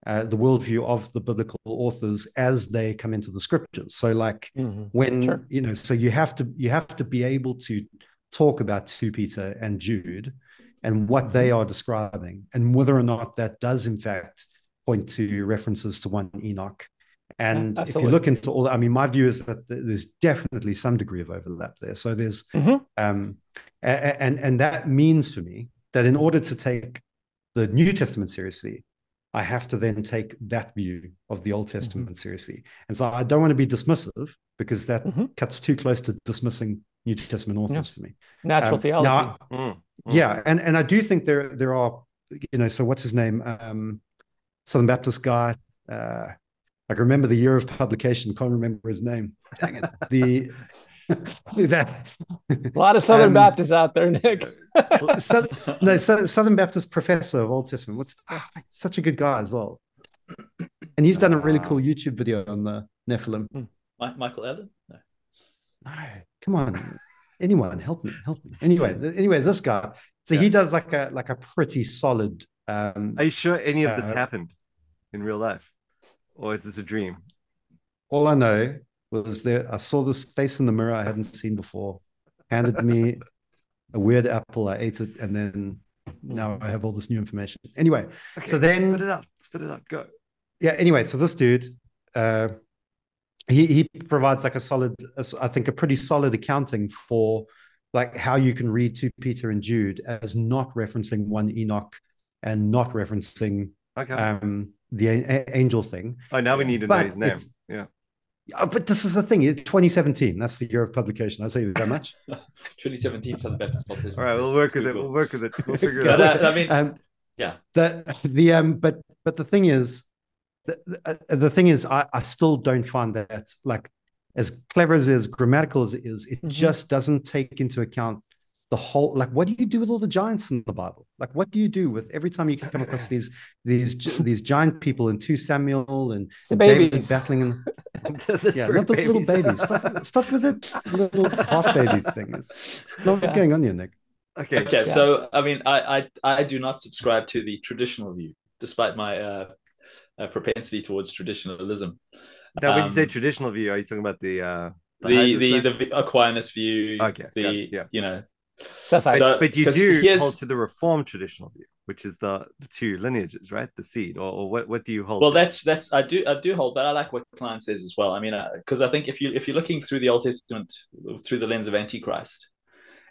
uh, the worldview of the biblical authors as they come into the scriptures. So, like Mhm. when Sure. you know, so you have to you have to be able to talk about two Peter and Jude and what they Mm-hmm. are describing, and whether or not that does in fact point to references to one Enoch. And if you look into all, that, I mean, my view is that there's definitely some degree of overlap there. So there's, Mhm. um, a- a- and and that means for me that in order to take the New Testament seriously, I have to then take that view of the Old Testament seriously. And so I don't want to be dismissive because that Mhm. cuts too close to dismissing New Testament authors for me. Natural Um, theology. Now, Mm. Mm. yeah, and and I do think there there are, you know, so what's his name? Um, Southern Baptist guy. Uh, I can remember the year of publication. Can't remember his name. Dang it. The (laughs) that a lot of Southern um, Baptists out there, Nick. Sou- (laughs) no Sou- Southern Baptist professor of Old Testament. What's ah, such a good guy as well. And he's done a really cool YouTube video on the Nephilim. Mi- Michael Allen? No. No, come on, anyone, help me, help me. Anyway, anyway, this guy. So he does like a like a pretty solid. Um, Are you sure any of this Uh, happened in real life, or is this a dream? all I know was there. I saw this face in the mirror I hadn't seen before. Handed me a weird apple. I ate it, and then now I have all this new information. Anyway, Okay, So then- spit it out. Spit it out. Go. yeah. Anyway, so this dude, uh, he he provides like a solid, I think, a pretty solid accounting for like how you can read two Peter and Jude as not referencing one Enoch and not referencing Okay. um the a- a- angel thing. oh, now we need to know his name. Yeah. But this is the thing. 2017. That's the year of publication. I'll tell you that much. (laughs) 2017 Southern Baptist Old All Testament. we'll work with it. We'll work with it. We'll figure it out. I mean, um, yeah. the the um but but the thing is the, the, the thing is I, I still don't find that like as clever as it is grammatical as it is it Mhm. just doesn't take into account the whole like what do you do with all the giants in the bible like what do you do with every time you come across these these (laughs) these giant people in 2 samuel and The David babies. battling and The yeah not the little babies. babies stuff, stuff with it little half baby thing not what's going on here nick Okay. Okay, Yeah. so I mean, I, I I do not subscribe to the traditional view, despite my uh, uh, propensity towards traditionalism. Now, when you say Um, traditional view, are you talking about the uh, The Heiser the, the Aquinas view, Okay, the got it, yeah. you know, Seth, I, So- but you do here's- hold to the Reformed traditional view, which is the, the two lineages, right? The seed, or, or what? What do you hold? well to? that's that's I do I do hold, but I like what Kline says as well. I mean, because I think if you if you're looking through the Old Testament through the lens of Antichrist,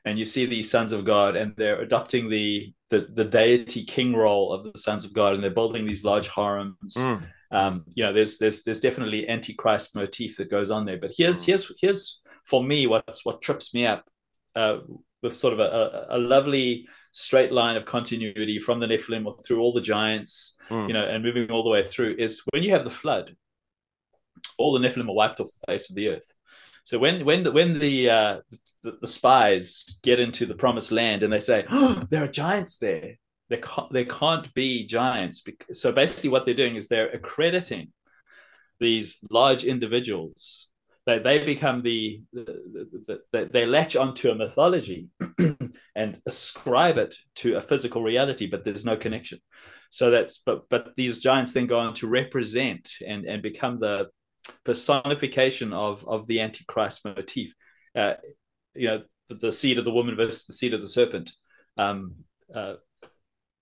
and you see these sons of God, and they're adopting the the the deity king role of the sons of God, and they're building these large harems. Mm, Um, you know, there's there's there's definitely antichrist motif that goes on there. But here's Mm. here's here's for me what's what trips me up uh, with sort of a, a, lovely straight line of continuity from the Nephilim or through all the giants, Mm. you know, and moving all the way through is when you have the flood, all the Nephilim are wiped off the face of the earth. So when when the, when the, uh, the the spies get into the promised land and they say, oh, there are giants there. There can't, there can't be giants. So basically, what they're doing is they're accrediting these large individuals. They, they become the, the, the, the they latch onto a mythology (clears throat) and ascribe it to a physical reality, but there's no connection. So that's but but these giants then go on to represent and and become the personification of of the antichrist motif. Uh, you know, the, the seed of the woman versus the seed of the serpent. Um, uh,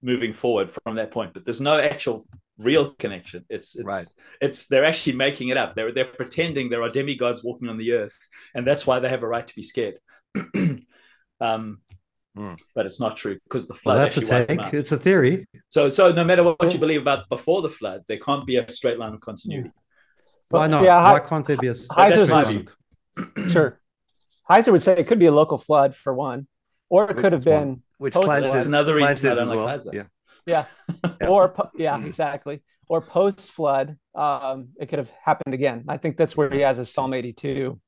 moving forward from that point, but there's no actual real connection. It's it's Right. it's they're actually making it up. They're they're pretending there are demigods walking on the earth, and that's why they have a right to be scared. (clears throat) um, Hmm. but it's not true because the flood Well, that's a actually wiped them take. It's a theory. So so no matter what you believe about before the flood, there can't be a straight line of continuity. Why not? Yeah, Why He- can't there be a? Heiser's that's my would- view. sure. Heiser would say it could be a local flood for one, or it could have Which one? been Which Post- Kline That's says, another Kline reason I don't as like well. Heiser. Yeah. Yeah, Yeah. or yeah, exactly, or post flood. Um, it could have happened again. I think that's where he has his Psalm 82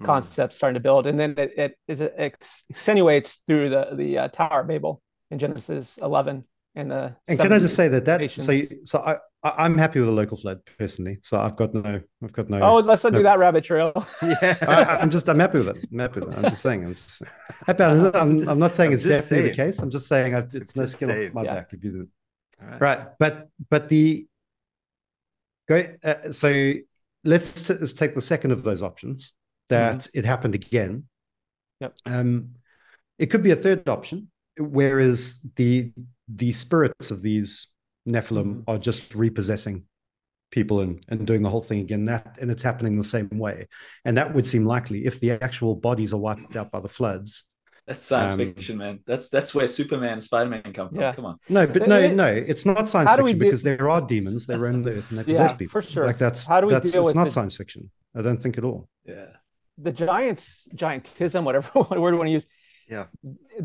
Mm. concept starting to build, and then it it, is it ex- extenuates through the the uh, Tower of Babel in Genesis 11 and the. And can I just say that that so you- so I I- I'm happy with the local flood personally. So I've got no I've got no. Oh, let's not no- do that rabbit trail. (laughs) Yeah. I, I'm just I'm happy with it. I'm happy with it. I'm just saying. I'm just happy. (laughs) I'm, I'm, just- I'm not saying I'm it's just definitely the case. I'm just saying I've, it's no just skin saying. off my Yeah. back if you do. All right. Right, but but the go. Uh, so let's, t- let's take the second of those options that it happened again. Yep. Um, it could be a third option, whereas the the spirits of these Nephilim Mhm. are just repossessing people and, and doing the whole thing again. That and it's happening the same way, and that would seem likely if the actual bodies are wiped out by the floods. That's science Um, fiction, man. That's that's where Superman and Spider Man come from. Yeah. Come on. No, but no, no, it's not science How fiction do- because there are demons. They roam the earth and they (laughs) Yeah, possess people. for sure. Like that's How do we that's deal it's with not the- science fiction. I don't think at all. Yeah. the giants giantism whatever (laughs) word do you want to use Yeah.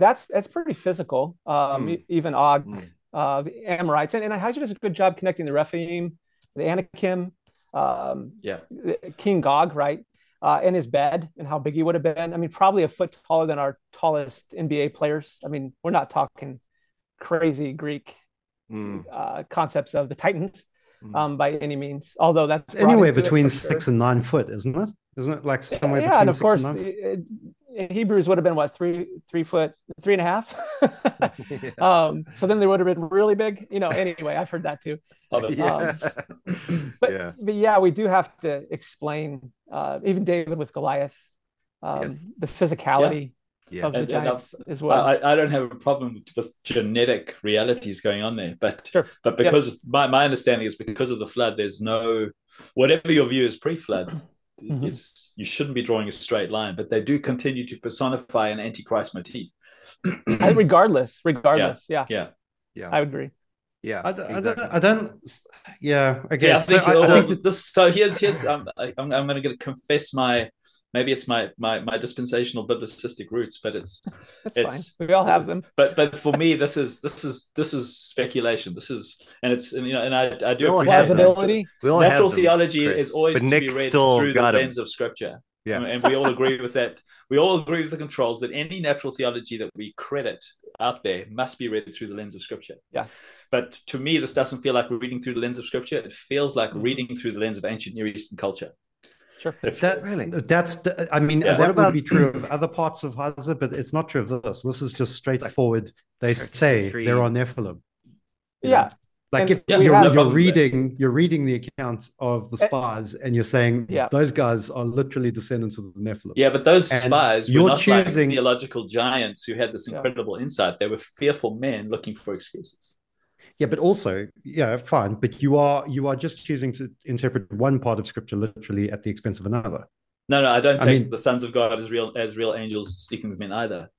that's that's pretty physical um Mm. even og Mm. uh the amorites and, and Heiser does a good job connecting the rephaim the anakim um Yeah. king gog right uh and his bed and how big he would have been i mean probably a foot taller than our tallest nba players i mean we're not talking crazy greek Mm. uh concepts of the titans Mm. um by any means although that's It's anywhere brought into it between for sure. six and nine foot, isn't it? Isn't it like somewhere yeah, between and of six course, and nine? it- it- Hebrews would have been what three, three foot, three and a half. Yeah. (laughs) (laughs) um, so then they would have been really big. You know. Anyway, I've heard that too. Hobbits. Yeah. (laughs) But Yeah. but yeah, we do have to explain uh, even David with Goliath, um, Yes. the physicality Yeah. of the And- and giants as well. I I don't have a problem with genetic realities going on there, but Sure. but because my, my understanding is because of the flood, there's no whatever your view is pre-flood, Mhm. it's you shouldn't be drawing a straight line, but they do continue to personify an antichrist motif. I- regardless, (clears throat) regardless, yeah, yeah. Yeah. I would agree. yeah. I don't, exactly. I don't, I don't. Yeah. Okay. Yeah, I so think, I, I think that- this. So here's here's um, I, I'm I'm going to confess my maybe it's my my my dispensational biblicistic roots, but it's (laughs) That's It's- fine. We all have them. but but for me this is this is this is speculation. This is and it's and, you know and I I do We all appreciate have them. Plausibility. We all Natural have them, theology Chris. is always but to Nick be read still through the got him. lens of scripture. Yeah. And we all agree with that. We all agree with the controls that any natural theology that we credit out there must be read through the lens of scripture. Yes. But to me, this doesn't feel like we're reading through the lens of scripture. It feels like Mm-hmm. reading through the lens of ancient Near Eastern culture. Sure. If- that Really? that's the- I mean Yeah. that What would be true of other parts of Heiser, but it's not true of this. This is just straightforward. They church say history. there are Nephilim. you Yeah. know? Like And if Yeah, you're, no you're problem with that. reading you're reading the accounts of the Eh, spies and you're saying Yeah. those guys are literally descendants of the Nephilim. Yeah, but those And spies you're not choosing- like theological giants who had this Yeah. incredible insight. They were fearful men looking for excuses. Yeah, but also, yeah, fine. But you are you are just choosing to interpret one part of scripture literally at the expense of another. No, no, I don't I take mean- the sons of God as real as real angels speaking with men either.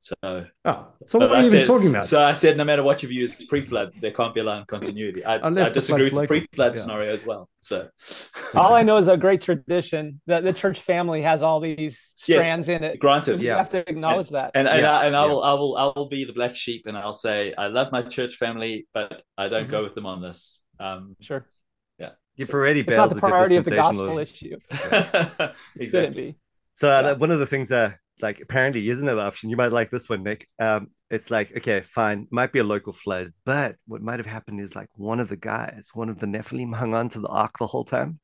So, oh, so what are you said, even talking about? So I said, no matter what you've used pre-flood, there can't be a line of continuity. I, I disagree with the pre-flood yeah. scenario as well. So, (laughs) all I know is a great tradition that the church family has all these strands yes, in it. Granted, you yeah. have to acknowledge and, that. And and, yeah. I, and I will, I will, I will be the black sheep, and I'll say I love my church family, but I don't mm-hmm. go with them on this. Um, sure. Yeah. You've already it's not the priority of the gospel issue. (laughs) exactly. So uh, one of the things that like apparently isn't an option. You might like this one, Nick. Um, it's like okay, fine, might be a local flood, but what might have happened is like one of the guys, one of the Nephilim, hung on to the ark the whole time.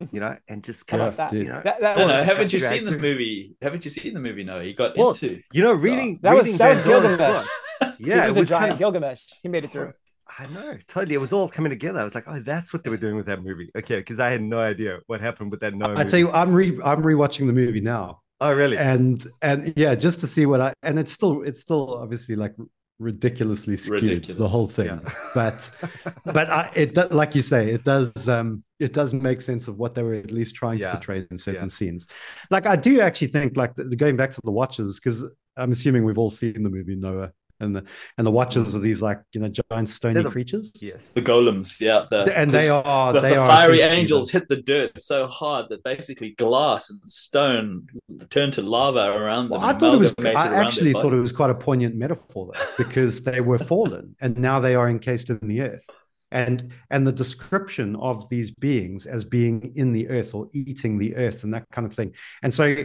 (laughs) You know, and just kind of that, you know, that, that no, no, haven't you seen through. the movie? Haven't you seen the movie? No, he got well, into. You know, reading that reading was that was Gilgamesh. (laughs) yeah, it was, it was a giant kind of, Gilgamesh. He made it through. I know, totally. It was all coming together. I was like, oh, that's what they were doing with that movie. Okay, because I had no idea what happened with that. No, I tell you, I'm re I'm rewatching the movie now. Oh, really? And and yeah, just to see what I and it's still it's still obviously like ridiculously skewed Ridiculous. the whole thing yeah. but (laughs) but I, it like you say it does um it does make sense of what they were at least trying yeah. to portray in certain yeah. scenes like i do actually think like the, going back to the watches because i'm assuming we've all seen the movie noah and the and the watchers are these like you know giant stony the, creatures. Yes, the golems. Yeah, the, and they are the, they the are fiery angels hit the dirt so hard that basically glass and stone turned to lava around them. Well, I thought it was. I actually thought it was quite a poignant metaphor though, because they were fallen and now they are encased in the earth. And and the description of these beings as being in the earth or eating the earth and that kind of thing. And so,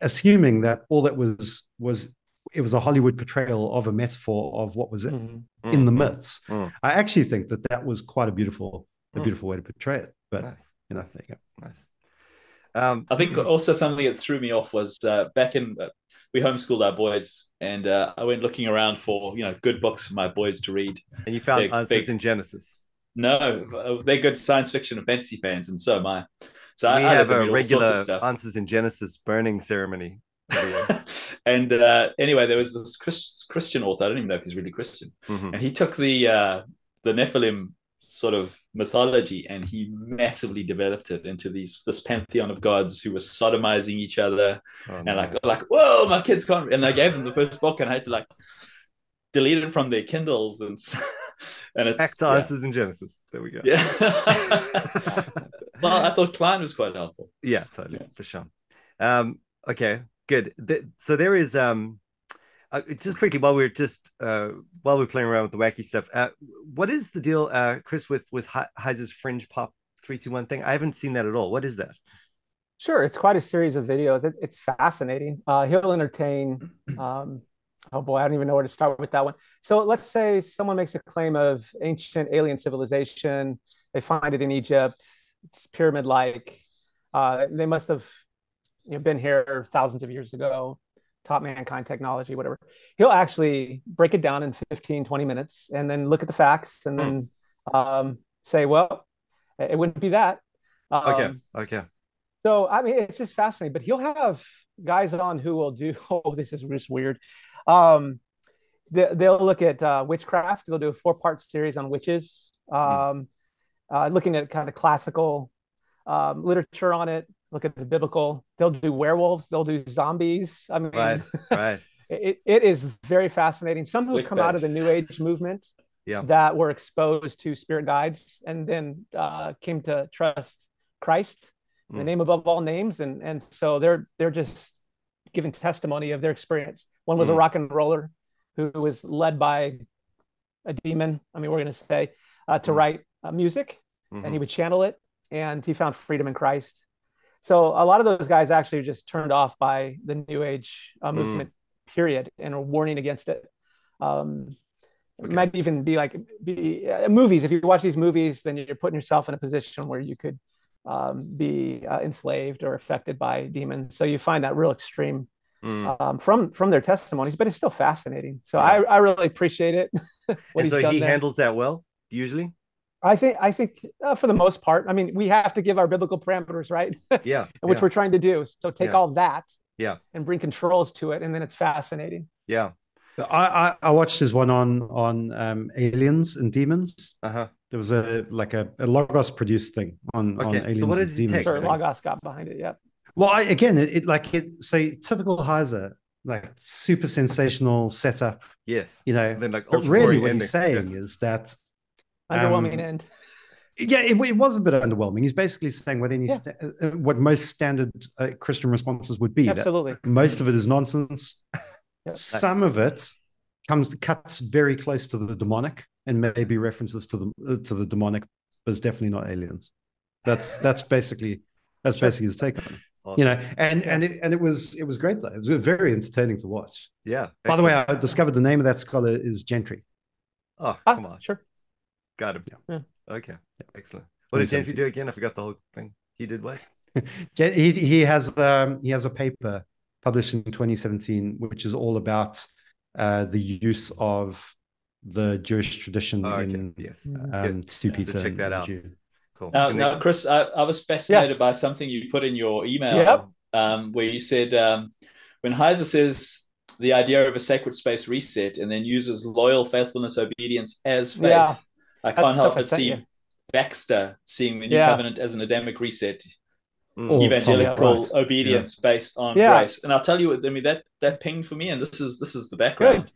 assuming that all that was was it was a Hollywood portrayal of a metaphor of what was mm. in the myths. Mm. I actually think that that was quite a beautiful, a mm. beautiful way to portray it. But nice. you know, there you go. Nice. Um, I think also something that threw me off was uh, back in uh, we homeschooled our boys, and uh, I went looking around for you know good books for my boys to read. And you found they're, answers in Genesis. No, uh, they're good science fiction and fantasy fans, and so am I. So we I, have a regular answers in Genesis burning ceremony and uh, anyway, there was this Chris, Christian author. I don't even know if he's really Christian, mm-hmm. and he took the uh, the Nephilim sort of mythology and he massively developed it into these this pantheon of gods who were sodomizing each other oh, and like like whoa my kids can't and I gave them the first book and I had to like delete it from their Kindles and (laughs) and it's back to yeah. answers in Genesis. There we go. Yeah. (laughs) well, I thought Kline was quite helpful. Yeah, totally yeah. for sure. Um, okay, good. The, so there is um, uh, just quickly while we're just uh, while we're playing around with the wacky stuff. Uh, what is the deal, uh, Chris, with with Heiser's fringe pop three two one thing? I haven't seen that at all. What is that? Sure, it's quite a series of videos. It, it's fascinating. Uh, he'll entertain. Um, oh boy, I don't even know where to start with that one. So let's say someone makes a claim of ancient alien civilization. They find it in Egypt. It's pyramid-like. Uh, they must have you know, been here thousands of years ago, taught mankind technology, whatever. He'll actually break it down in 15, 20 minutes and then look at the facts and then um, say, well, it wouldn't be that. Um, okay. Okay. So, I mean, it's just fascinating, but he'll have guys on who will do, (laughs) oh, this is just weird. Um, they, will look at uh, witchcraft. They'll do a four part series on witches, hmm. um, uh, looking at kind of classical um, literature on it, look at the biblical. They'll do werewolves. They'll do zombies. I mean, right, (laughs) right. it, it is very fascinating. Some who've come out of the New Age movement, yeah. that were exposed to spirit guides and then uh, came to trust Christ, mm. the name above all names, and and so they're they're just giving testimony of their experience. One was mm. a rock and roller who was led by a demon. I mean, we're going to say uh, to mm. write uh, music, mm-hmm. and he mm-hmm. would channel it, and he found freedom in Christ. So a lot of those guys actually are just turned off by the new age uh, mm. movement, mm. period, and are warning against it. Um, okay. It might even be like be uh, movies. If you watch these movies, then you're putting yourself in a position where you could um, be uh, enslaved or affected by demons. So you find that real extreme mm. um, from from their testimonies, but it's still fascinating. So yeah. I, I really appreciate it. (laughs) and so he there. handles that well usually. I think I think uh, for the most part, I mean, we have to give our biblical parameters, right? Yeah, (laughs) which yeah. we're trying to do. So take yeah. all that, yeah, and bring controls to it, and then it's fascinating. Yeah, I I, I watched this one on on um, aliens and demons. Uh huh. There was a like a, a Logos produced thing on okay. on aliens so what is demons. Sure, Logos got behind it. Yeah. Well, I, again, it, it, like it say typical Heiser like super sensational setup. Yes. You know, And then like but really gory what he's ending. saying is that Underwhelming Um, end. (laughs) yeah, it, it was a bit underwhelming. He's basically saying what any Yeah. sta- uh, what most standard uh, Christian responses would be. Absolutely. most of it is nonsense. Yep. (laughs) Some of it comes cuts very close to the demonic and maybe references to the uh, to the demonic, but it's definitely not aliens. That's that's basically that's basically his take on it. Awesome. You know, and and it and it was it was great though. It was very entertaining to watch. yeah. By the way. I discovered the name of that scholar is Gentry. oh, Ah, come on. Sure. Got him. Yeah. Okay. Excellent. What did Gentry 2017. do again? I forgot the whole thing. He did what? (laughs) He he has um he has a paper published in 2017 which is all about uh the use of the Jewish tradition Oh, okay. in Yes. um Good. to So Peter check that out. Jude. Cool. Now, now they- Chris, I, I was fascinated by something you put in your email, Yep. um, where you said um, when Heiser says the idea of a sacred space reset and then uses loyal faithfulness, obedience as faith, Yeah. I can't help but see you. Baxter seeing the new Yeah. covenant as an Adamic reset, Mm. Evangelical Tom, right. obedience based on Yeah. grace. And I'll tell you, what I mean that that pinged for me, and this is this is the background.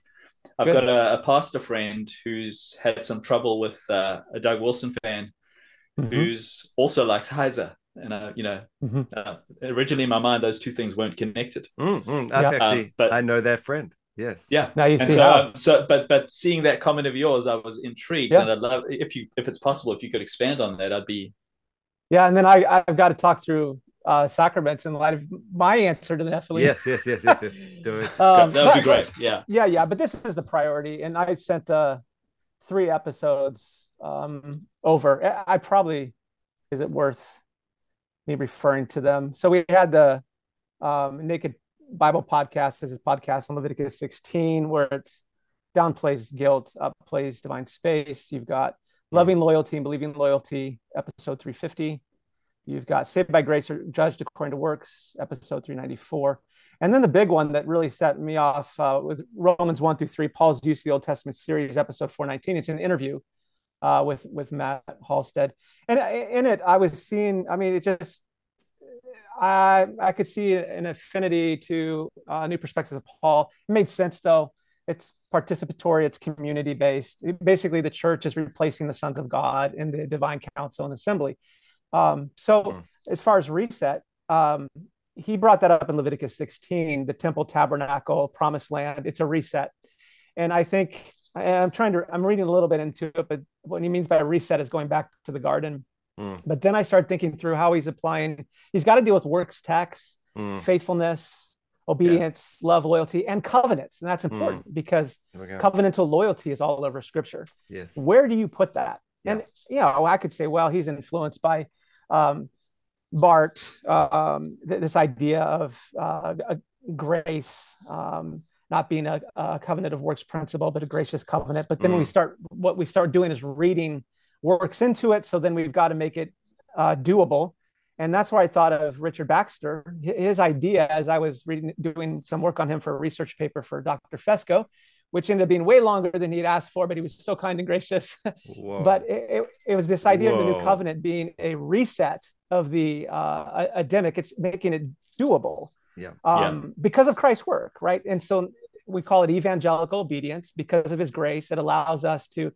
I've Good. got a, a pastor friend who's had some trouble with uh, a Doug Wilson fan Mhm. who's also likes Heiser. And uh, you know, Mhm. uh, originally in my mind, those two things weren't connected. Mm, mm. I've Yeah. actually, Um, but- I know that friend. Yes. Yeah. Now you And see so, how. um, so, but, but seeing that comment of yours, I was intrigued, Yeah. and I'd love if you, if it's possible, if you could expand on that, I'd be. Yeah, and then I I've got to talk through uh sacraments in light of my answer to the Philippe. Yes, yes, yes, yes, yes. (laughs) Do it. Um, that would be great. Yeah. Yeah, yeah, but this is the priority, and I sent uh three episodes um over. I I probably is it worth me referring to them? So we had the um Naked Bible podcast. This is a podcast on Leviticus 16, where it's downplays guilt, upplays divine space. You've got loving loyalty and believing loyalty, episode 350. You've got saved by grace or judged according to works, episode 394. And then the big one that really set me off uh, with Romans 1 through 3, Paul's use of the Old Testament series, episode 419. It's an interview uh, with, with Matt Halsted. And in it, I was seeing, I mean, it just, I, I could see an affinity to uh, new perspectives of Paul. It made sense, though. It's participatory, it's community based. Basically, the church is replacing the sons of God in the divine council and assembly. Um, so, Hmm. as far as reset, um, he brought that up in Leviticus 16, the temple, tabernacle, promised land. It's a reset. And I think I'm trying to, I'm reading a little bit into it, but what he means by a reset is going back to the garden. Mm. But then I started thinking through how he's applying, he's got to deal with works tax, Mm. faithfulness, obedience, love, loyalty, and covenants. And that's important because There we go. covenantal loyalty is all over scripture. Yes. Where do you put that? Yeah. And you know, I could say, well, he's influenced by um, Barth, um, th- this idea of uh, a grace um, not being a, a covenant of works principle, but a gracious covenant. But then when we Mm. start, what we start doing is reading works into it. So then we've got to make it uh, doable. And that's where I thought of Richard Baxter. His idea, as I was reading, doing some work on him for a research paper for Dr. Fesko, which ended up being way longer than he'd asked for, but he was so kind and gracious. (laughs) But it, it, it was this idea of the new covenant being a reset of the uh, Adamic. It's making it doable yeah. um, because of Christ's work, right? And so we call it evangelical obedience because of His grace. It allows us to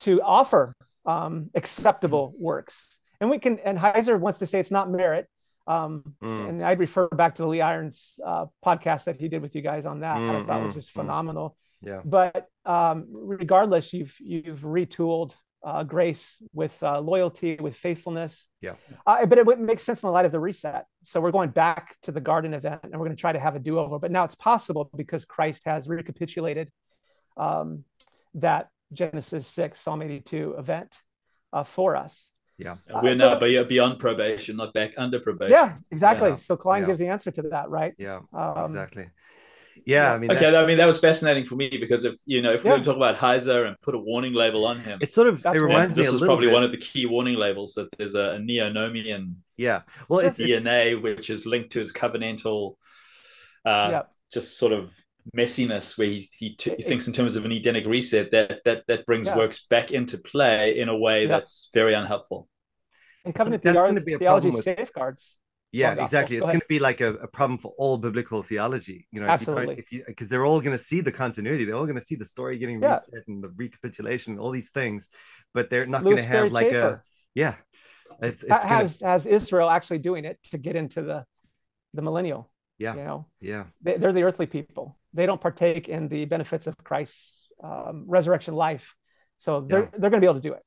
to offer um, acceptable works, and we can. And Heiser wants to say it's not merit. Um, Mm. And I'd refer back to the Lee Irons uh, podcast that he did with you guys on that. I Mm, thought was mm, just mm. phenomenal Yeah. but um, regardless, you've you've retooled uh, grace with uh, loyalty, with faithfulness. Yeah. Uh, but it wouldn't make sense in the light of the reset. So we're going back to the garden event, and we're going to try to have a do over. But now it's possible because Christ has recapitulated um, that Genesis six, Psalm eighty two event uh, for us. Yeah. Uh, We're so now the- be- beyond probation, not back under probation. Yeah, exactly. Yeah. So Kline Yeah. gives the answer to that, right? Yeah. Um, exactly. Yeah. yeah. I mean, Okay, that- I mean that was fascinating for me because if you know if we Yeah. were to talk about Heiser and put a warning label on him, it's sort of, it reminds me this a is probably bit. one of the key warning labels that there's a, a neo-nomian yeah. Well, it's, it's DNA which is linked to his covenantal, uh, Yeah. just sort of messiness where he he, t- he thinks in terms of an Edenic reset that that that brings Yeah. works back into play in a way Yeah. that's very unhelpful. And covenant that's theolo- gonna be a theology problem with- safeguards. yeah gospel. exactly Go it's ahead. going to be like a, a problem for all biblical theology you know Absolutely. if you because they're all going to see the continuity they're all going to see the story getting Yeah. reset and the recapitulation all these things but they're not going to have Berry like a yeah it's, it's ha- gonna, has has Israel actually doing it to get into the the millennial. Yeah. You know, yeah they, they're the earthly people. They don't partake in the benefits of Christ's um, resurrection life, so they're Yeah. they're going to be able to do it.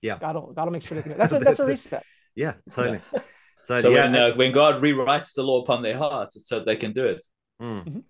Yeah. God will God will make sure they can do it. That's a that's a (laughs) reset. yeah totally (laughs) so, So yeah when uh, when God rewrites the law upon their hearts, it's so they can do it. Mm. Mhm.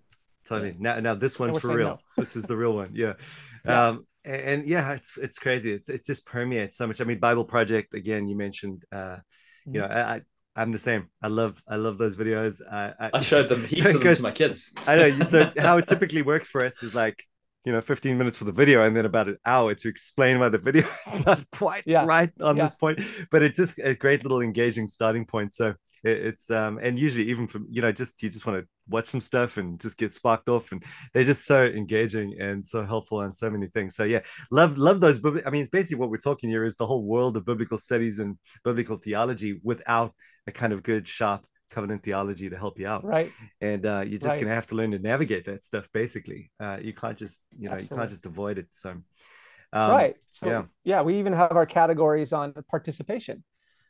Totally. Now, now this one's for real. no. this is the real one. Yeah. (laughs) Yeah. Um, and, and yeah, it's it's crazy. It's it just permeates so much. I mean, Bible Project again. You mentioned. Uh, you know, I, I I'm the same. I love I love those videos. I I showed them (laughs) heaps So of them goes- to my kids. I know. So (laughs) how it typically works for us is like, you know, 15 minutes for the video and then about an hour to explain why the video (laughs) is not quite Yeah. right on Yeah. this point. But it's just a great little engaging starting point. So it, it's um and usually even from you know just you just want to watch some stuff and just get sparked off and they're just so engaging and so helpful on so many things. So yeah, love love those. I mean, basically what we're talking here is the whole world of biblical studies and biblical theology without a kind of good sharp covenant theology to help you out Right. and uh, you're just Right. gonna have to learn to navigate that stuff. Basically, uh, you can't just you know you can't just avoid it. So, um, right. So yeah. yeah. we even have our categories on participation.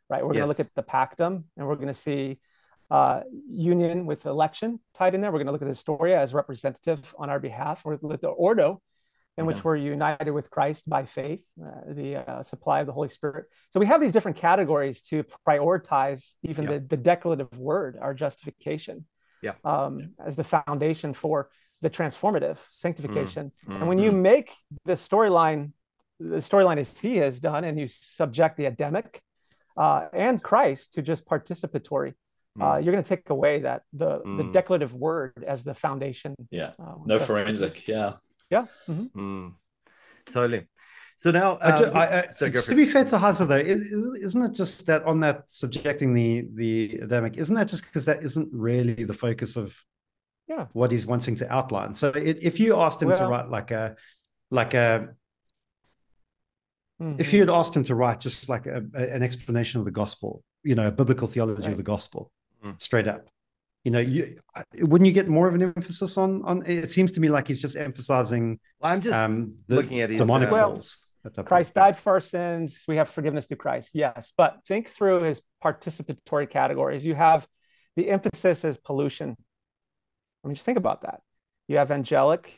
Right. We're going to Yes. look at the pactum, and we're going to see uh, union with election tied in there. We're going to look at the Historia as representative on our behalf. We're going to look at the Ordo, in which we're united with Christ by faith, uh, the uh, supply of the Holy Spirit. So we have these different categories to prioritize even Yeah. the, the declarative word, our justification, Yeah. um, as the foundation for the transformative sanctification. And when you make the storyline, the storyline as he has done, and you subject the Adamic uh, and Christ to just participatory, uh, you're going to take away that the the Mm. declarative word as the foundation. Yeah. uh, No forensic. Yeah. Yeah. mhm. Mm. totally. So now, I ju- um, I- I- so to be fair to Heiser though, is, isn't it just that on that subjecting the the Adamic, isn't that just because that isn't really the focus of Yeah. what he's wanting to outline? So it, if you asked him to write like a like a Mhm. if you had asked him to write just like a, a- an explanation of the gospel, you know, a biblical theology Right. of the gospel, Mm. straight up, you know, you wouldn't you get more of an emphasis on on? It seems to me like he's just emphasizing Well, I'm just um, the looking at his, demonic uh, Well, falls. at point. Christ died for our sins. We have forgiveness through Christ. Yes. But think through his participatory categories. You have the emphasis is pollution. I mean, just think about that. You have angelic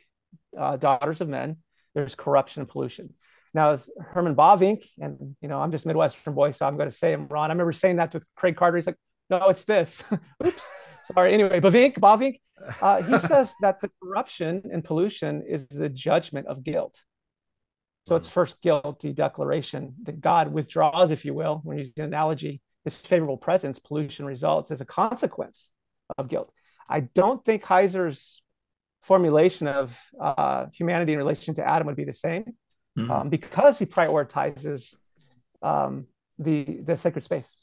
uh, daughters of men. There's corruption and pollution. Now, as Herman Bavinck, and you know, I'm just Midwestern boy, so I'm going to say him wrong. I remember saying that with Craig Carter. He's like, "No, it's this." (laughs) Oops, sorry. Anyway, Bavinck, Bavinck, uh, he (laughs) says that the corruption and pollution is the judgment of guilt. So it's first guilty declaration that God withdraws, if you will, when using an analogy, his favorable presence, pollution results as a consequence of guilt. I don't think Heiser's formulation of uh, humanity in relation to Adam would be the same Mhm. um, because he prioritizes um, the the sacred space.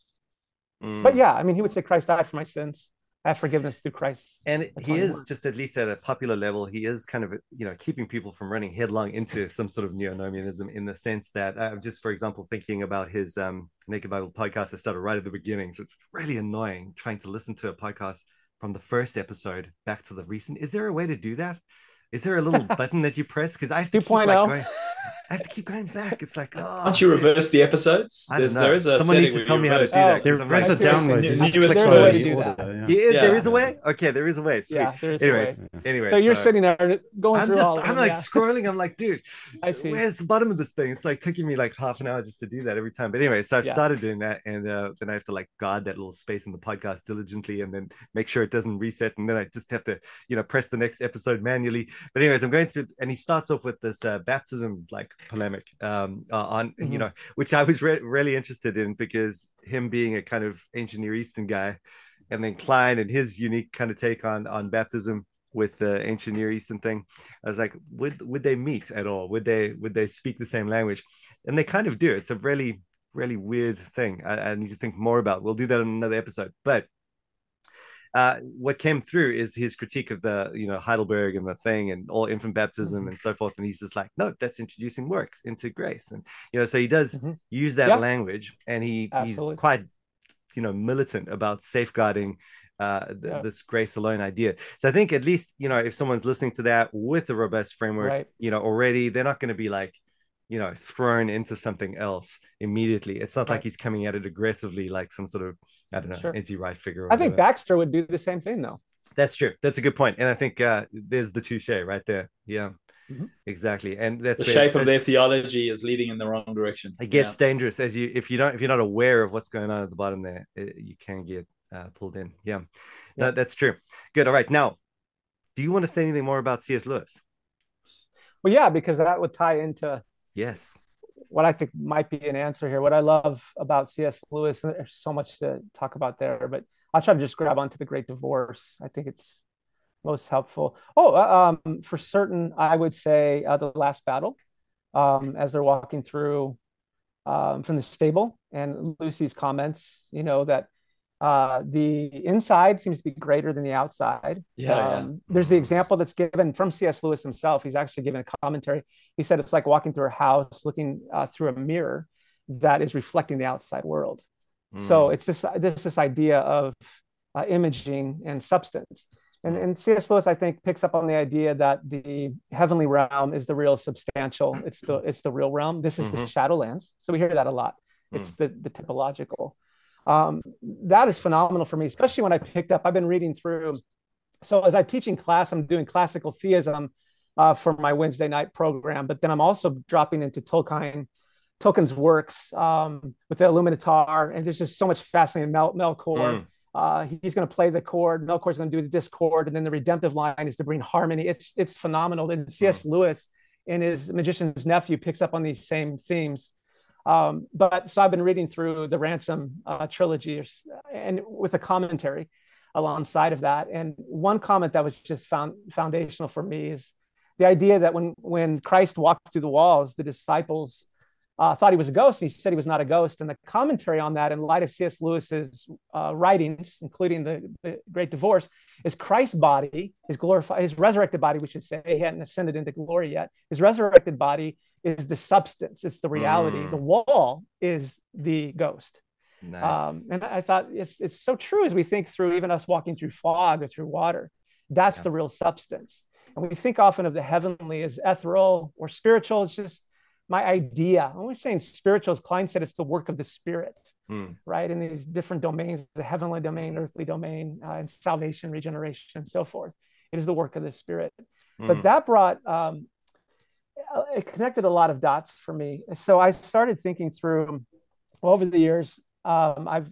Mm. But yeah, I mean, he would say, "Christ died for my sins. Have forgiveness through Christ." and That's he is just at least at a popular level he is kind of you know keeping people from running headlong into some sort of neo-nomianism in the sense that i'm just for example thinking about his um naked bible podcast i started right at the beginning. So it's really annoying trying to listen to a podcast from the first episode back to the recent. Is there a way to do that is there a little (laughs) button that you press because i have to keep, like, 2.0. going, i have to keep going back it's like (laughs) oh Can't you dude. reverse the episodes? I don't There's, know. there is a Someone needs to tell you me how to reverse do that. Oh, 'cause I'm There is a There's download. new- You just click There's a way on to do that. yeah. Yeah, Yeah. is a way. Okay, there is a way. Sweet. Yeah, there is a way. anyways. So you're uh, sitting there going I'm through just, all I'm them, like yeah. scrolling. I'm like, dude, I see. where's the bottom of this thing? It's like taking me like half an hour just to do that every time. But anyway, so I've Yeah. started doing that, and uh, then I have to like guard that little space in the podcast diligently, and then make sure it doesn't reset, and then I just have to, you know, press the next episode manually. But anyways, I'm going through, and he starts off with this uh, baptism like polemic um, uh, on, you Mhm. know, which I was re- really interested in because him being a kind of ancient Near Eastern guy, and then Kline and his unique kind of take on on baptism with the ancient Near Eastern thing. I was like, would would they meet at all? Would they would they speak the same language? And they kind of do. It's a really really weird thing. I, I need to think more about. We'll do that in another episode. But uh, what came through is his critique of the you know Heidelberg and the thing and all infant baptism Mhm. and so forth. And he's just like, no, that's introducing works into grace. And you know, so he does Mhm. use that Yeah. language, and he Absolutely. he's quite you know militant about safeguarding uh, th- Yeah. this grace alone idea. So I think at least you know if someone's listening to that with a robust framework, Right. you know already they're not going to be like you know thrown into something else immediately. It's not like he's coming at it aggressively like some sort of I don't know Sure. anti-right figure. I think whatever. Baxter would do the same thing though. That's true. That's a good point. And I think uh, there's the touche right there. Yeah, Mhm. exactly. And that's The where- shape of their theology is leading in the wrong direction. it gets dangerous as you if you don't if you're not aware of what's going on at the bottom there, it, you can get uh, pulled in. Yeah. no, Yeah. that's true. Good. All right. Now, do you want to say anything more about C.S. Lewis? Well, yeah, because that would tie into Yes. what I think might be an answer here. What I love about C.S. Lewis, and there's so much to talk about there, but I'll try to just grab onto the Great Divorce. I think it's most helpful. Oh, uh, um, for certain, I would say uh, the Last Battle, um, as they're walking through um, from the stable, and Lucy's comments. You know that uh, the inside seems to be greater than the outside. Yeah, yeah. Um, There's the example that's given from C.S. Lewis himself. He's actually given a commentary. He said it's like walking through a house, looking uh, through a mirror that is reflecting the outside world. So Mm. it's this this this idea of uh, imaging and substance. And, and C.S. Lewis, I think, picks up on the idea that the heavenly realm is the real substantial. It's the it's the real realm. This is the Mhm. shadowlands. So we hear that a lot. It's the the typological. Um, that is phenomenal for me, especially when I picked up. I've been reading through. So as I'm teaching class, I'm doing classical theism uh, for my Wednesday night program, but then I'm also dropping into Tolkien, Tolkien's works um, with the Illuminatar, and there's just so much fascinating Mel Melkor. Mm. Uh, he's going to play the chord. Melkor's going to do the discord, and then the redemptive line is to bring harmony. It's it's phenomenal. And C.S. Lewis, in his Magician's Nephew, picks up on these same themes. Um, but so I've been reading through the Ransom uh, trilogy, or and with a commentary alongside of that. And one comment that was just found foundational for me is the idea that when when Christ walked through the walls, the disciples uh, thought he was a ghost, and he said he was not a ghost. And the commentary on that, in light of C.S. Lewis's uh, writings, including the, the Great Divorce, is Christ's body, his glorified, his resurrected body, we should say, he hadn't ascended into glory yet. His resurrected body is the substance, it's the reality. Mm. The wall is the ghost. Nice. Um, and I thought it's it's so true as we think through even us walking through fog or through water. That's Yeah. the real substance. And we think often of the heavenly as ethereal or spiritual. It's just my idea. I'm always saying spiritual, as Kline said, it's the work of the spirit, Mm. right? In these different domains, the heavenly domain, earthly domain, uh, and salvation, regeneration, and so forth. It is the work of the spirit. But Mm. that brought um, uh, it connected a lot of dots for me. So I started thinking through well, over the years. Um, I've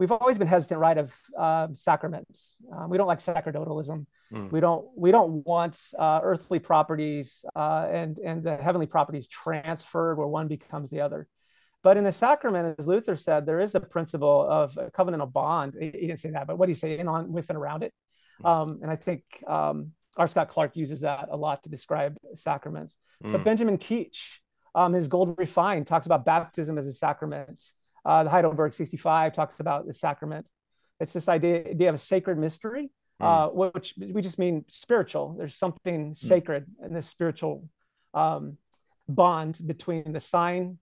we've always been hesitant, right, of uh, sacraments. Um, we don't like sacerdotalism. Mm. We don't we don't want uh, earthly properties uh, and and the heavenly properties transferred where one becomes the other. But in the sacrament, as Luther said, there is a principle of a covenantal bond. He, he didn't say that, but what he say in on with and around it. Um, and I think um, R. Scott Clark uses that a lot to describe sacraments. But Mm. Benjamin Keach, um, his Gold Refined, talks about baptism as a sacrament. Uh, the Heidelberg 65 talks about the sacrament. It's this idea, idea of a sacred mystery, uh, which we just mean spiritual. There's something sacred in this spiritual um, bond between the sign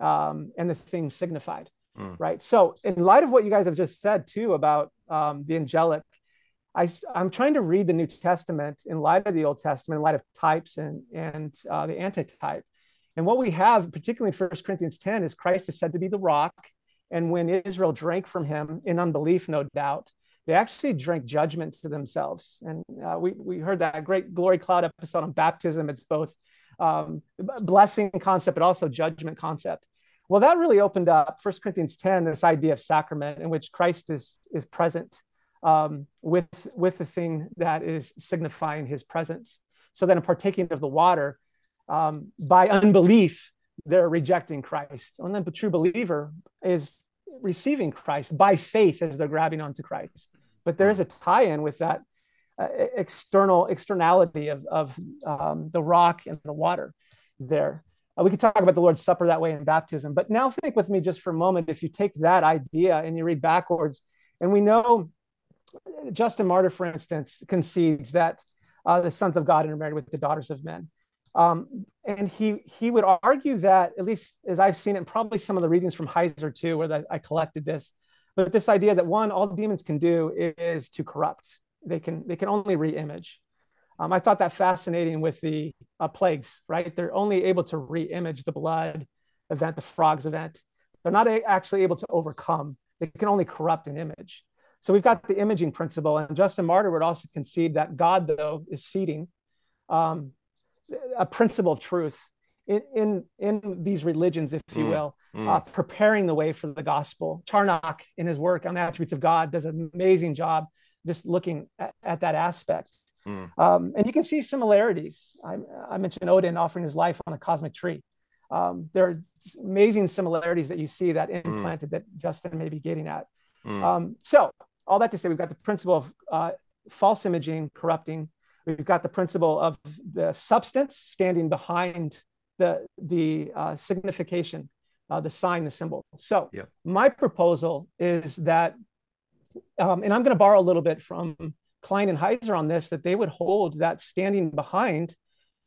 um, and the thing signified, Mm. right? So, in light of what you guys have just said too about um, the angelic, I, am trying to read the New Testament in light of the Old Testament, in light of types and and uh, the antitype. And what we have, particularly in 1 Corinthians 10, is Christ is said to be the rock. And when Israel drank from him in unbelief, no doubt, they actually drank judgment to themselves. And uh, we, we heard that great glory cloud episode on baptism. It's both um, blessing concept, but also judgment concept. Well, that really opened up 1 Corinthians 10, this idea of sacrament in which Christ is, is present um, with, with the thing that is signifying his presence. So then, in partaking of the water, um, by unbelief, they're rejecting Christ. And then the true believer is receiving Christ by faith as they're grabbing onto Christ. But there is a tie in with that uh, external externality of, of um, the rock and the water there. Uh, we could talk about the Lord's Supper that way in baptism. But now think with me just for a moment if you take that idea and you read backwards, and we know Justin Martyr, for instance, concedes that uh, the sons of God intermarried with the daughters of men. Um, and he he would argue that, at least as I've seen it, probably some of the readings from Heiser too, where that I collected this, but this idea that one, all demons can do is to corrupt. They can they can only re-image. Um, I thought that fascinating with the uh, plagues, right? They're only able to re-image the blood event, the frogs event. They're not a- actually able to overcome. They can only corrupt an image. So we've got the imaging principle, and Justin Martyr would also concede that God, though, is seeding um, a principle of truth in in in these religions, if you Mm, will, mm. uh, preparing the way for the gospel. Charnock, in his work on the attributes of God, does an amazing job just looking at, at that aspect. Mm. Um, and you can see similarities. I, I mentioned Odin offering his life on a cosmic tree. Um, there are amazing similarities that you see that implanted that Justin may be getting at. Mm. Um, so, all that to say, we've got the principle of uh, false imaging corrupting. We've got the principle of the substance standing behind the the uh, signification, uh, the sign, the symbol. So, Yeah. my proposal is that, um, and I'm going to borrow a little bit from Kline and Heiser on this, that they would hold that standing behind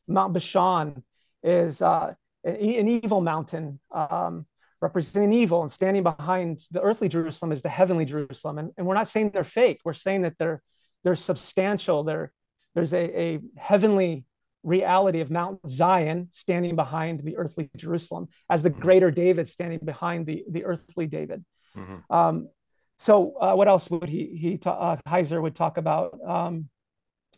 Mount Bashan is uh, an, an evil mountain. Um, representing evil and standing behind the earthly Jerusalem is the heavenly Jerusalem. And, and we're not saying they're fake. We're saying that they're they're substantial. They're, there's a, a heavenly reality of Mount Zion standing behind the earthly Jerusalem, as the greater David standing behind the, the earthly David. Mhm. Um, so uh, what else would he he ta- uh, Heiser would talk about um,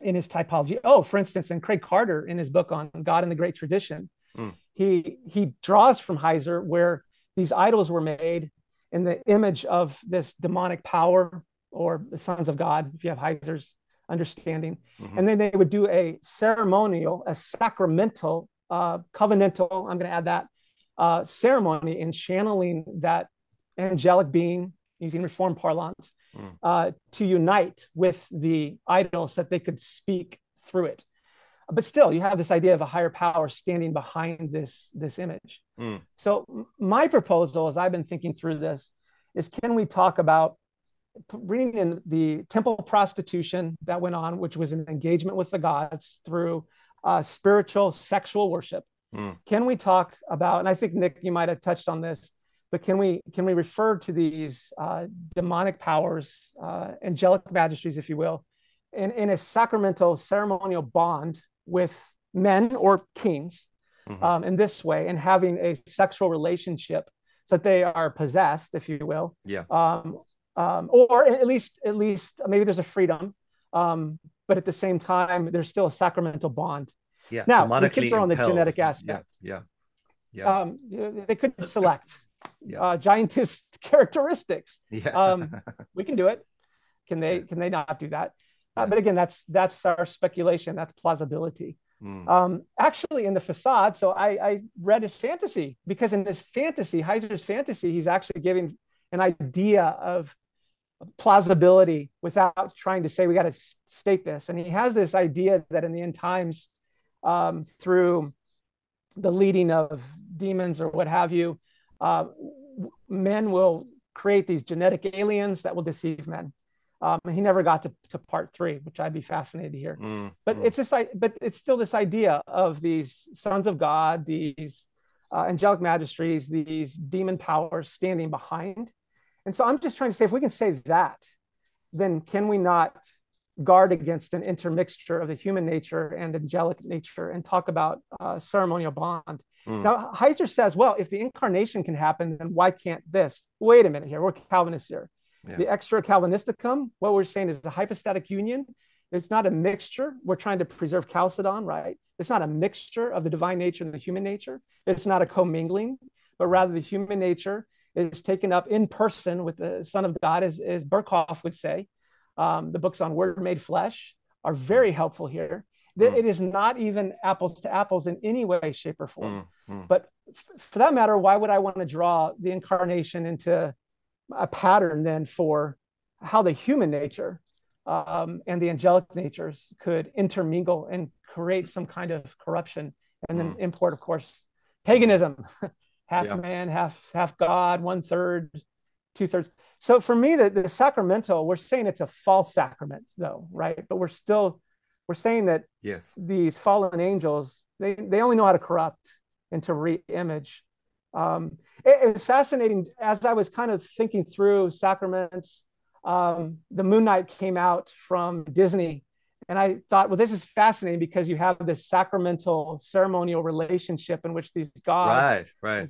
in his typology? Oh, for instance, in Craig Carter in his book on God and the Great Tradition, Mm. he he draws from Heiser where these idols were made in the image of this demonic power or the sons of God, if you have Heiser's understanding, Mhm. and then they would do a ceremonial, a sacramental, uh, covenantal. I'm going to add that uh, ceremony in channeling that angelic being using reformed parlance Mm. uh, to unite with the idol so that they could speak through it. But still, you have this idea of a higher power standing behind this, this image. Mm. So, my proposal, as I've been thinking through this, is can we talk about bringing in the temple prostitution that went on, which was an engagement with the gods through uh, spiritual sexual worship? Mm. Can we talk about, and I think Nick, you might have touched on this, but can we can we refer to these uh, demonic powers, uh, angelic magistries, if you will, in, in a sacramental ceremonial bond with men or kings Mhm. um, in this way, and having a sexual relationship so that they are possessed, if you will, Yeah. um, um, or at least at least maybe there's a freedom, um, but at the same time there's still a sacramental bond. Yeah. Now, we can throw in the genetic aspect. Yeah. Yeah. Um, they could select Yeah. uh, giantist (laughs) characteristics. yeah. Um, (laughs) we can do it. Can they? Can they not do that? Uh, but again, that's that's our speculation. That's plausibility. Mm. Um, actually, in the facade, so I, I read his fantasy because in this fantasy, Heiser's fantasy, he's actually giving an idea of plausibility without trying to say we got to state this. And he has this idea that in the end times, um, through the leading of demons or what have you, uh, men will create these genetic aliens that will deceive men. Um, he never got to, to part three, which I'd be fascinated to hear Mm. but Mm. it's this but it's still this idea of these sons of god these uh, angelic magistries these demon powers standing behind and so i'm just trying to say if we can say that then can we not guard against an intermixture of the human nature and angelic nature and talk about uh, ceremonial bond Mm. now heiser says well if the incarnation can happen then why can't this wait a minute here we're calvinists here Yeah. the extra calvinisticum what we're saying is the hypostatic union it's not a mixture. We're trying to preserve Chalcedon, right? It's not a mixture of the divine nature and the human nature. It's not a commingling, but rather the human nature is taken up in person with the Son of God, as, as Berkhof would say. Um, the books on Word Made Flesh are very helpful here. That Mm. It is not even apples to apples in any way, shape, or form. Mm. Mm. But f- for that matter, why would I want to draw the incarnation into a pattern then for how the human nature um, and the angelic natures could intermingle and create some kind of corruption and then Mm. import, of course, paganism, (laughs) half Yeah. man, half half God, one third, two thirds. So for me, the, the sacramental, we're saying it's a false sacrament, though, right? But we're still we're saying that Yes. these fallen angels they, they only know how to corrupt and to re-image Um, it, it, was fascinating as I was kind of thinking through sacraments. Um, the Moon Knight came out from Disney, and I thought, well, this is fascinating because you have this sacramental ceremonial relationship in which these gods, right, right,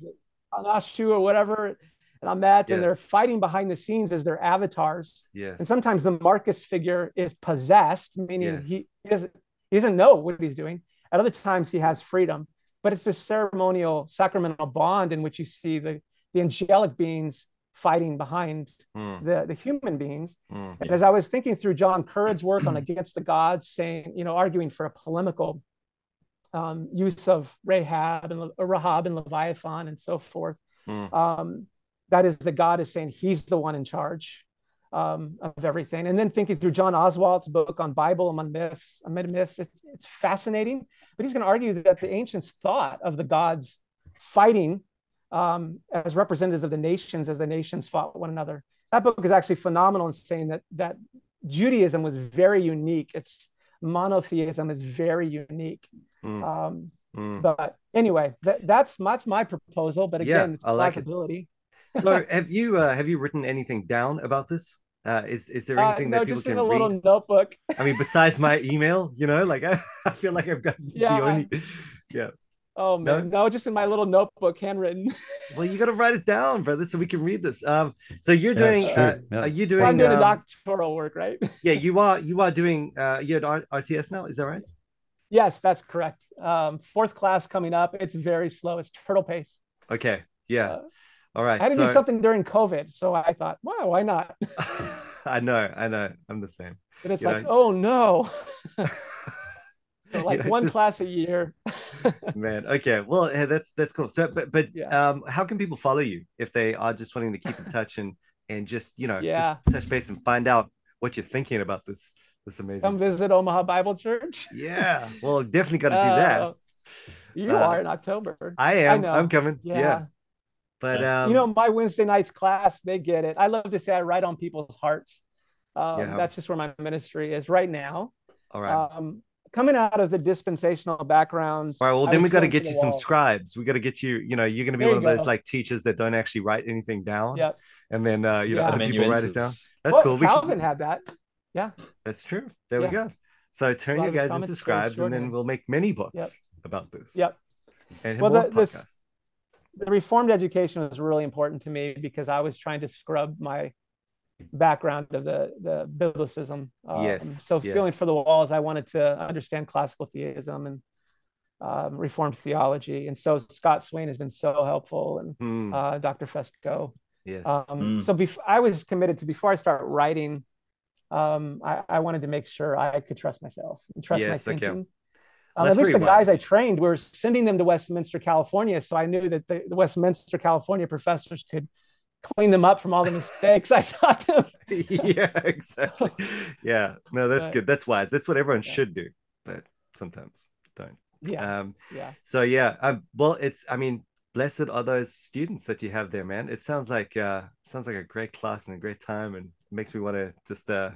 Anashu or whatever, and Amet, yeah. and they're fighting behind the scenes as their avatars. Yes. And sometimes the Marcus figure is possessed, meaning yes. he, he doesn't he doesn't know what he's doing. At other times, he has freedom. But it's this ceremonial, sacramental bond in which you see the, the angelic beings fighting behind mm. the, the human beings. Mm. And as I was thinking through John Currid's work on Against the Gods, saying, you know, arguing for a polemical um, use of Rahab and Rahab and Leviathan and so forth, mm. um, that is the God is saying he's the one in charge um, of everything. And then thinking through John Oswalt's book on Bible among myths, amid myths, it's, it's fascinating. But he's going to argue that the ancients thought of the gods fighting um, as representatives of the nations as the nations fought one another. That book is actually phenomenal in saying that that Judaism was very unique. Its monotheism is very unique. Mm. Um, mm. But anyway, that, that's that's my proposal. But again, yeah, it's plausibility. Like so (laughs) have you uh, have you written anything down about this? Uh, is is there anything uh, no, that people just in a read? little notebook. I mean, besides my (laughs) email, you know, like I, (laughs) I feel like I've got Yeah. the only. Yeah. Oh man, no? just in my little notebook, handwritten. (laughs) Well, you got to write it down, brother, so we can read this. Um. So you're Yeah, doing. it's true. Uh, Yeah. Are you So doing? I'm doing um, a doctoral work, right? (laughs) yeah, you are. You are doing. Uh, you're at RTS now. Is that right? yes, that's correct. Um, fourth class coming up. It's very slow. It's turtle pace. Okay. Yeah. Uh, All right. I had to so, do something during COVID, so I thought, wow, why not? (laughs) I know. I know. I'm the same. But it's You like, know- oh no, (laughs) So, like You know, one just- class a year. (laughs) Man, okay. Well, that's that's cool. So, but but Yeah. um, how can people follow you if they are just wanting to keep in touch and and just you know Yeah. just touch base and find out what you're thinking about this this amazing. Come stuff? visit Omaha Bible Church. Yeah. Well, definitely got to do that. Uh, You Uh, are in October. I am. know. I'm coming. Yeah. yeah. But um, you know, my Wednesday nights class, they get it. I love to say I write on people's hearts. Um, Yeah. That's just where my ministry is right now. all right. Um, coming out of the dispensational background. all right. Well, then was we got to get you some scribes. We got to get you. You know, you're going to be There one of you those go. like teachers that don't actually write anything down. Yep. And then uh, you know Yeah. other people write it down. That's Well, cool. We can- Calvin had that. Yeah. That's true. There we go. So turn A you guys into scribes, and then we'll make many books Yep. about this. Yep. And Well, more the- the- the reformed education was really important to me because I was trying to scrub my background of the the biblicism. Um, Yes, So feeling for the walls, I wanted to understand classical theism and um, reformed theology, and so Scott Swain has been so helpful, and Hmm, uh, Dr. Fesko. yes. Um, Mm. So bef- I was committed to before I start writing. Um, I, I wanted to make sure I could trust myself and trust Yes, my thinking. Well, that's at least very the guys I trained were sending them to Westminster, California, so I knew that the, the Westminster, California professors could clean them up from all the mistakes I taught them. (laughs) yeah, exactly. Yeah, no, that's But- good. That's wise. That's what everyone Yeah. should do, but sometimes don't. Yeah, Um, yeah. so yeah, um, well, it's. I mean, blessed are those students that you have there, man. It sounds like uh, sounds like a great class and a great time, and makes me want to just uh,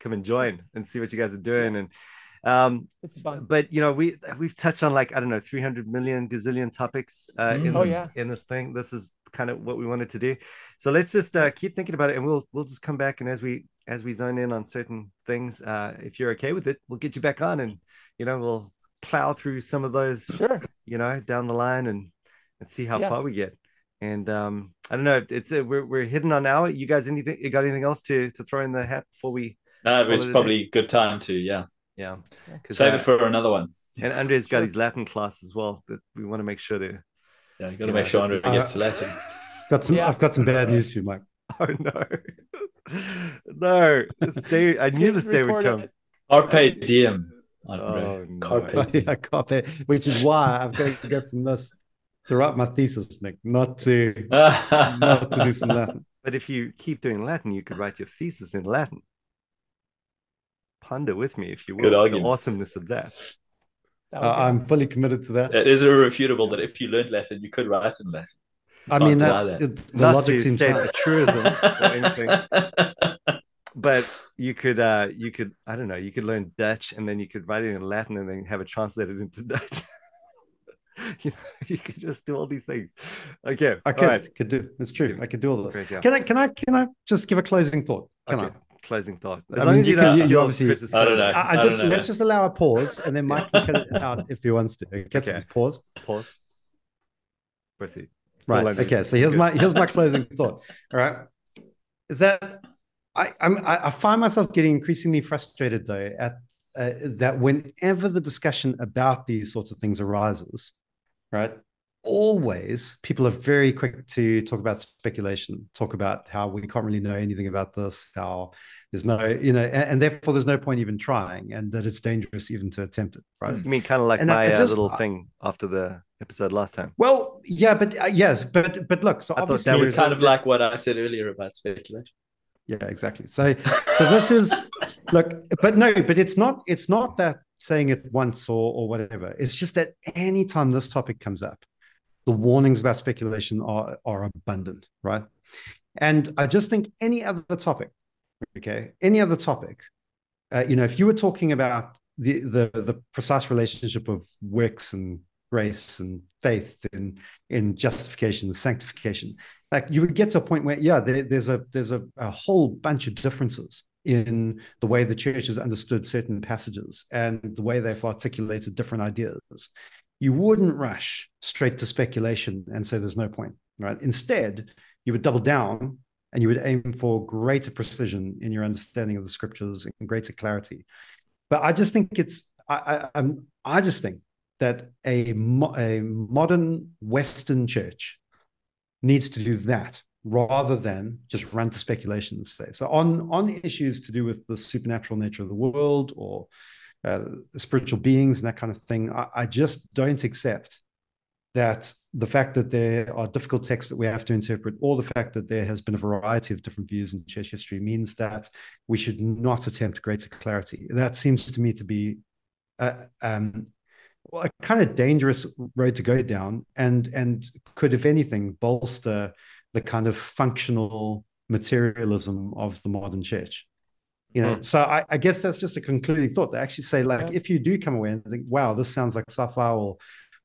come and join and see what you guys are doing. And um, It's fun. but you know, we we've touched on like I don't know, three hundred million gazillion topics uh, in Mm. Oh, this yeah. in this thing. This is kind of what we wanted to do. So let's just uh, keep thinking about it, and we'll we'll just come back and as we as we zone in on certain things, uh, if you're okay with it, we'll get you back on, and you know, we'll plow through some of those Sure. you know, down the line and and see how Yeah. far we get. And um, I don't know, it's uh, we're we're hitting on hour. You guys, anything? You got anything else to to throw in the hat before we? No, it was probably a good time to, yeah. Yeah, Yeah. 'Cause, Save uh, it for another one. And Andre's got his Latin class as well. That we want to make sure to. Yeah, you got to Yeah, make sure this Andre is- gets to Latin. Got some. Yeah. I've got some bad news for you, Mike. (laughs) Oh no, no! This day, I knew Get this day would come. Carpe diem. Andre. Oh, no. Carpe (laughs) yeah, copy. Which is why I've got to go from this to write my thesis, Nick, not to not to do some Latin. (laughs) But if you keep doing Latin, you could write your thesis in Latin. Ponder with me, if you will, Good the awesomeness of that. That Uh, I'm fully committed to that. It is irrefutable that if you learned Latin, you could write in Latin. I mean, that, that. it- the Not logic seems state sound. a truism or (laughs) anything. but you could uh you could i don't know you could learn dutch and then you could write it in latin and then have it translated into (laughs) dutch (laughs) you, know, you could just do all these things. Okay. I could, right. could do. It's true. I could do all this. Crazy, yeah. Can I? Can I? Can I just give a closing thought? Can okay. I? Closing thought. As I long mean, as you, you can, you, you obviously. I don't know. I, I just know. let's just allow a pause, and then Mike can cut it (laughs) out if he wants to. Okay. okay. Pause. Pause. Proceed. Right. Okay. So here's my here's my (laughs) closing thought. All right. Is that I I'm, I find myself getting increasingly frustrated though at uh, that whenever the discussion about these sorts of things arises, right? Always people are very quick to talk about speculation, talk about how we can't really know anything about this, how there's no, you know, and, and therefore there's no point even trying, and that it's dangerous even to attempt it, right? You mean kind of like and my just, uh, little thing after the episode last time? Well, yeah, but uh, yes, but but look, so I obviously that was kind of like what I said earlier about speculation. Yeah, exactly. So so this is look, but no, but it's not it's not that saying it once or or whatever. It's just that anytime this topic comes up, the warnings about speculation are are abundant, right? And I just think any other topic, okay, any other topic, uh, you know, if you were talking about the the the precise relationship of works and grace and faith in in justification and sanctification like you would get to a point where yeah there, there's a there's a, a whole bunch of differences in the way the church has understood certain passages and the way they've articulated different ideas. You wouldn't rush straight to speculation and say there's no point right? Instead you would double down and you would aim for greater precision in your understanding of the scriptures and greater clarity but i just think it's i i, I just think that a, a modern Western church needs to do that rather than just run to speculation and say. So on, on issues to do with the supernatural nature of the world or uh, spiritual beings and that kind of thing, I, I just don't accept that the fact that there are difficult texts that we have to interpret, or the fact that there has been a variety of different views in church history, means that we should not attempt greater clarity. That seems to me to be uh, um, a kind of dangerous road to go down and and could if anything bolster the kind of functional materialism of the modern church you know hmm. so I, I, guess that's just a concluding thought to actually say like yeah. if you do come away and think wow this sounds like sci-fi or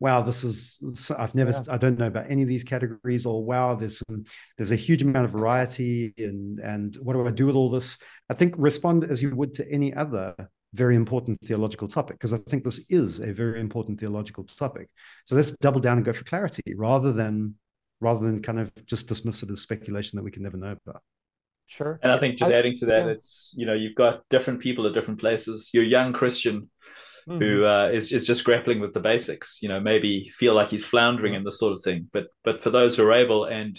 wow this is i've never yeah. i don't know about any of these categories or wow there's some there's a huge amount of variety and and what do i do with all this i think respond as you would to any other very important theological topic because I think this is a very important theological topic. So let's double down and go for clarity rather than rather than kind of just dismiss it as speculation that we can never know about. Sure. And I think just I, adding to that, yeah. it's you know you've got different people at different places. Your young Christian mm-hmm. who uh, is is just grappling with the basics. You know, maybe feel like he's floundering mm-hmm. in this sort of thing. But but for those who are able, and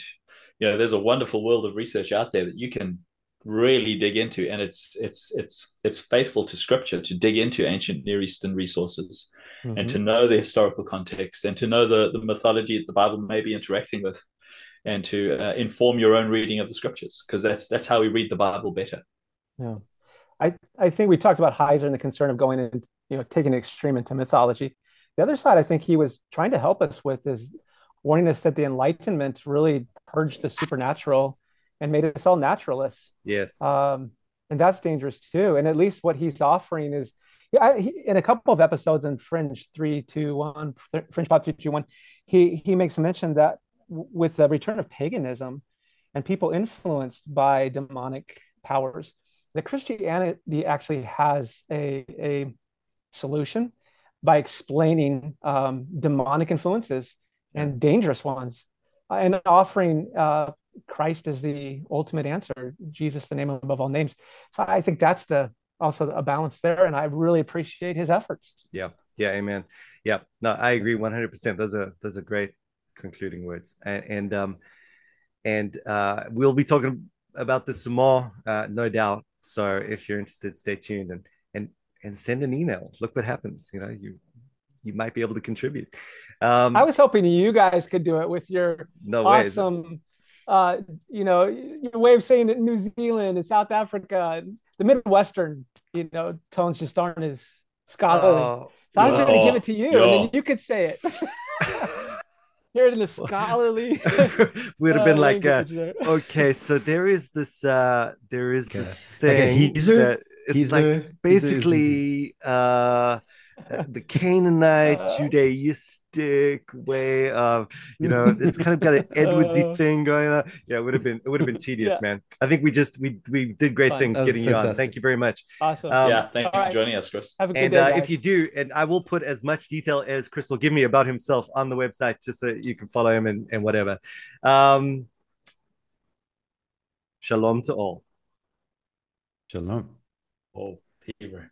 you know, there's a wonderful world of research out there that you can really dig into and it's it's it's it's faithful to scripture to dig into ancient near eastern resources mm-hmm. and to know the historical context and to know the the mythology that the bible may be interacting with and to uh, inform your own reading of the scriptures because that's that's how we read the bible better yeah i i think we talked about heiser and the concern of going and you know taking extreme into mythology the other side i think he was trying to help us with is warning us that the enlightenment really purged the supernatural and made us all naturalists. Yes. Um, and that's dangerous too. And at least what he's offering is, yeah, he, in a couple of episodes in Fringe three two one, Fringe Pod three two one, he he makes a mention that with the return of paganism and people influenced by demonic powers, that Christianity actually has a a solution by explaining um, demonic influences and dangerous ones, and offering uh, Christ as the ultimate answer, Jesus, the name above all names. So I think that's the also a balance there, and I really appreciate his efforts. Yeah, yeah, amen. Yeah, no, I agree one hundred percent. Those are those are great concluding words, and and um, and uh, we'll be talking about this some more, uh, no doubt. So if you're interested, stay tuned and and and send an email. Look what happens. You know, you you might be able to contribute. Um, I was hoping you guys could do it with your no awesome uh, you know, your way of saying it, New Zealand and South Africa, the Midwestern, you know, tones just aren't as scholarly. Uh, so I was no, going to give it to you, no. and then you could say it. (laughs) Hear it in the scholarly. (laughs) We would have uh, been like, uh, okay, so there is this, uh, there is okay. this thing like that it's like basically, uh, uh, the Canaanite Uh. Judaistic way of, you know, it's kind of got an (laughs) Edwardsy Uh. thing going on. Yeah, it would have been it would have been (laughs) tedious, Yeah. man. I think we just we we did great Fun. things That was getting you on. Thank you very much. Awesome. Um, yeah, thanks all for right. joining us, Chris. Have a good And day. uh, if you do, and I will put as much detail as Chris will give me about himself on the website, just so you can follow him and, and whatever. Um, shalom to all. Shalom. Oh, Peter.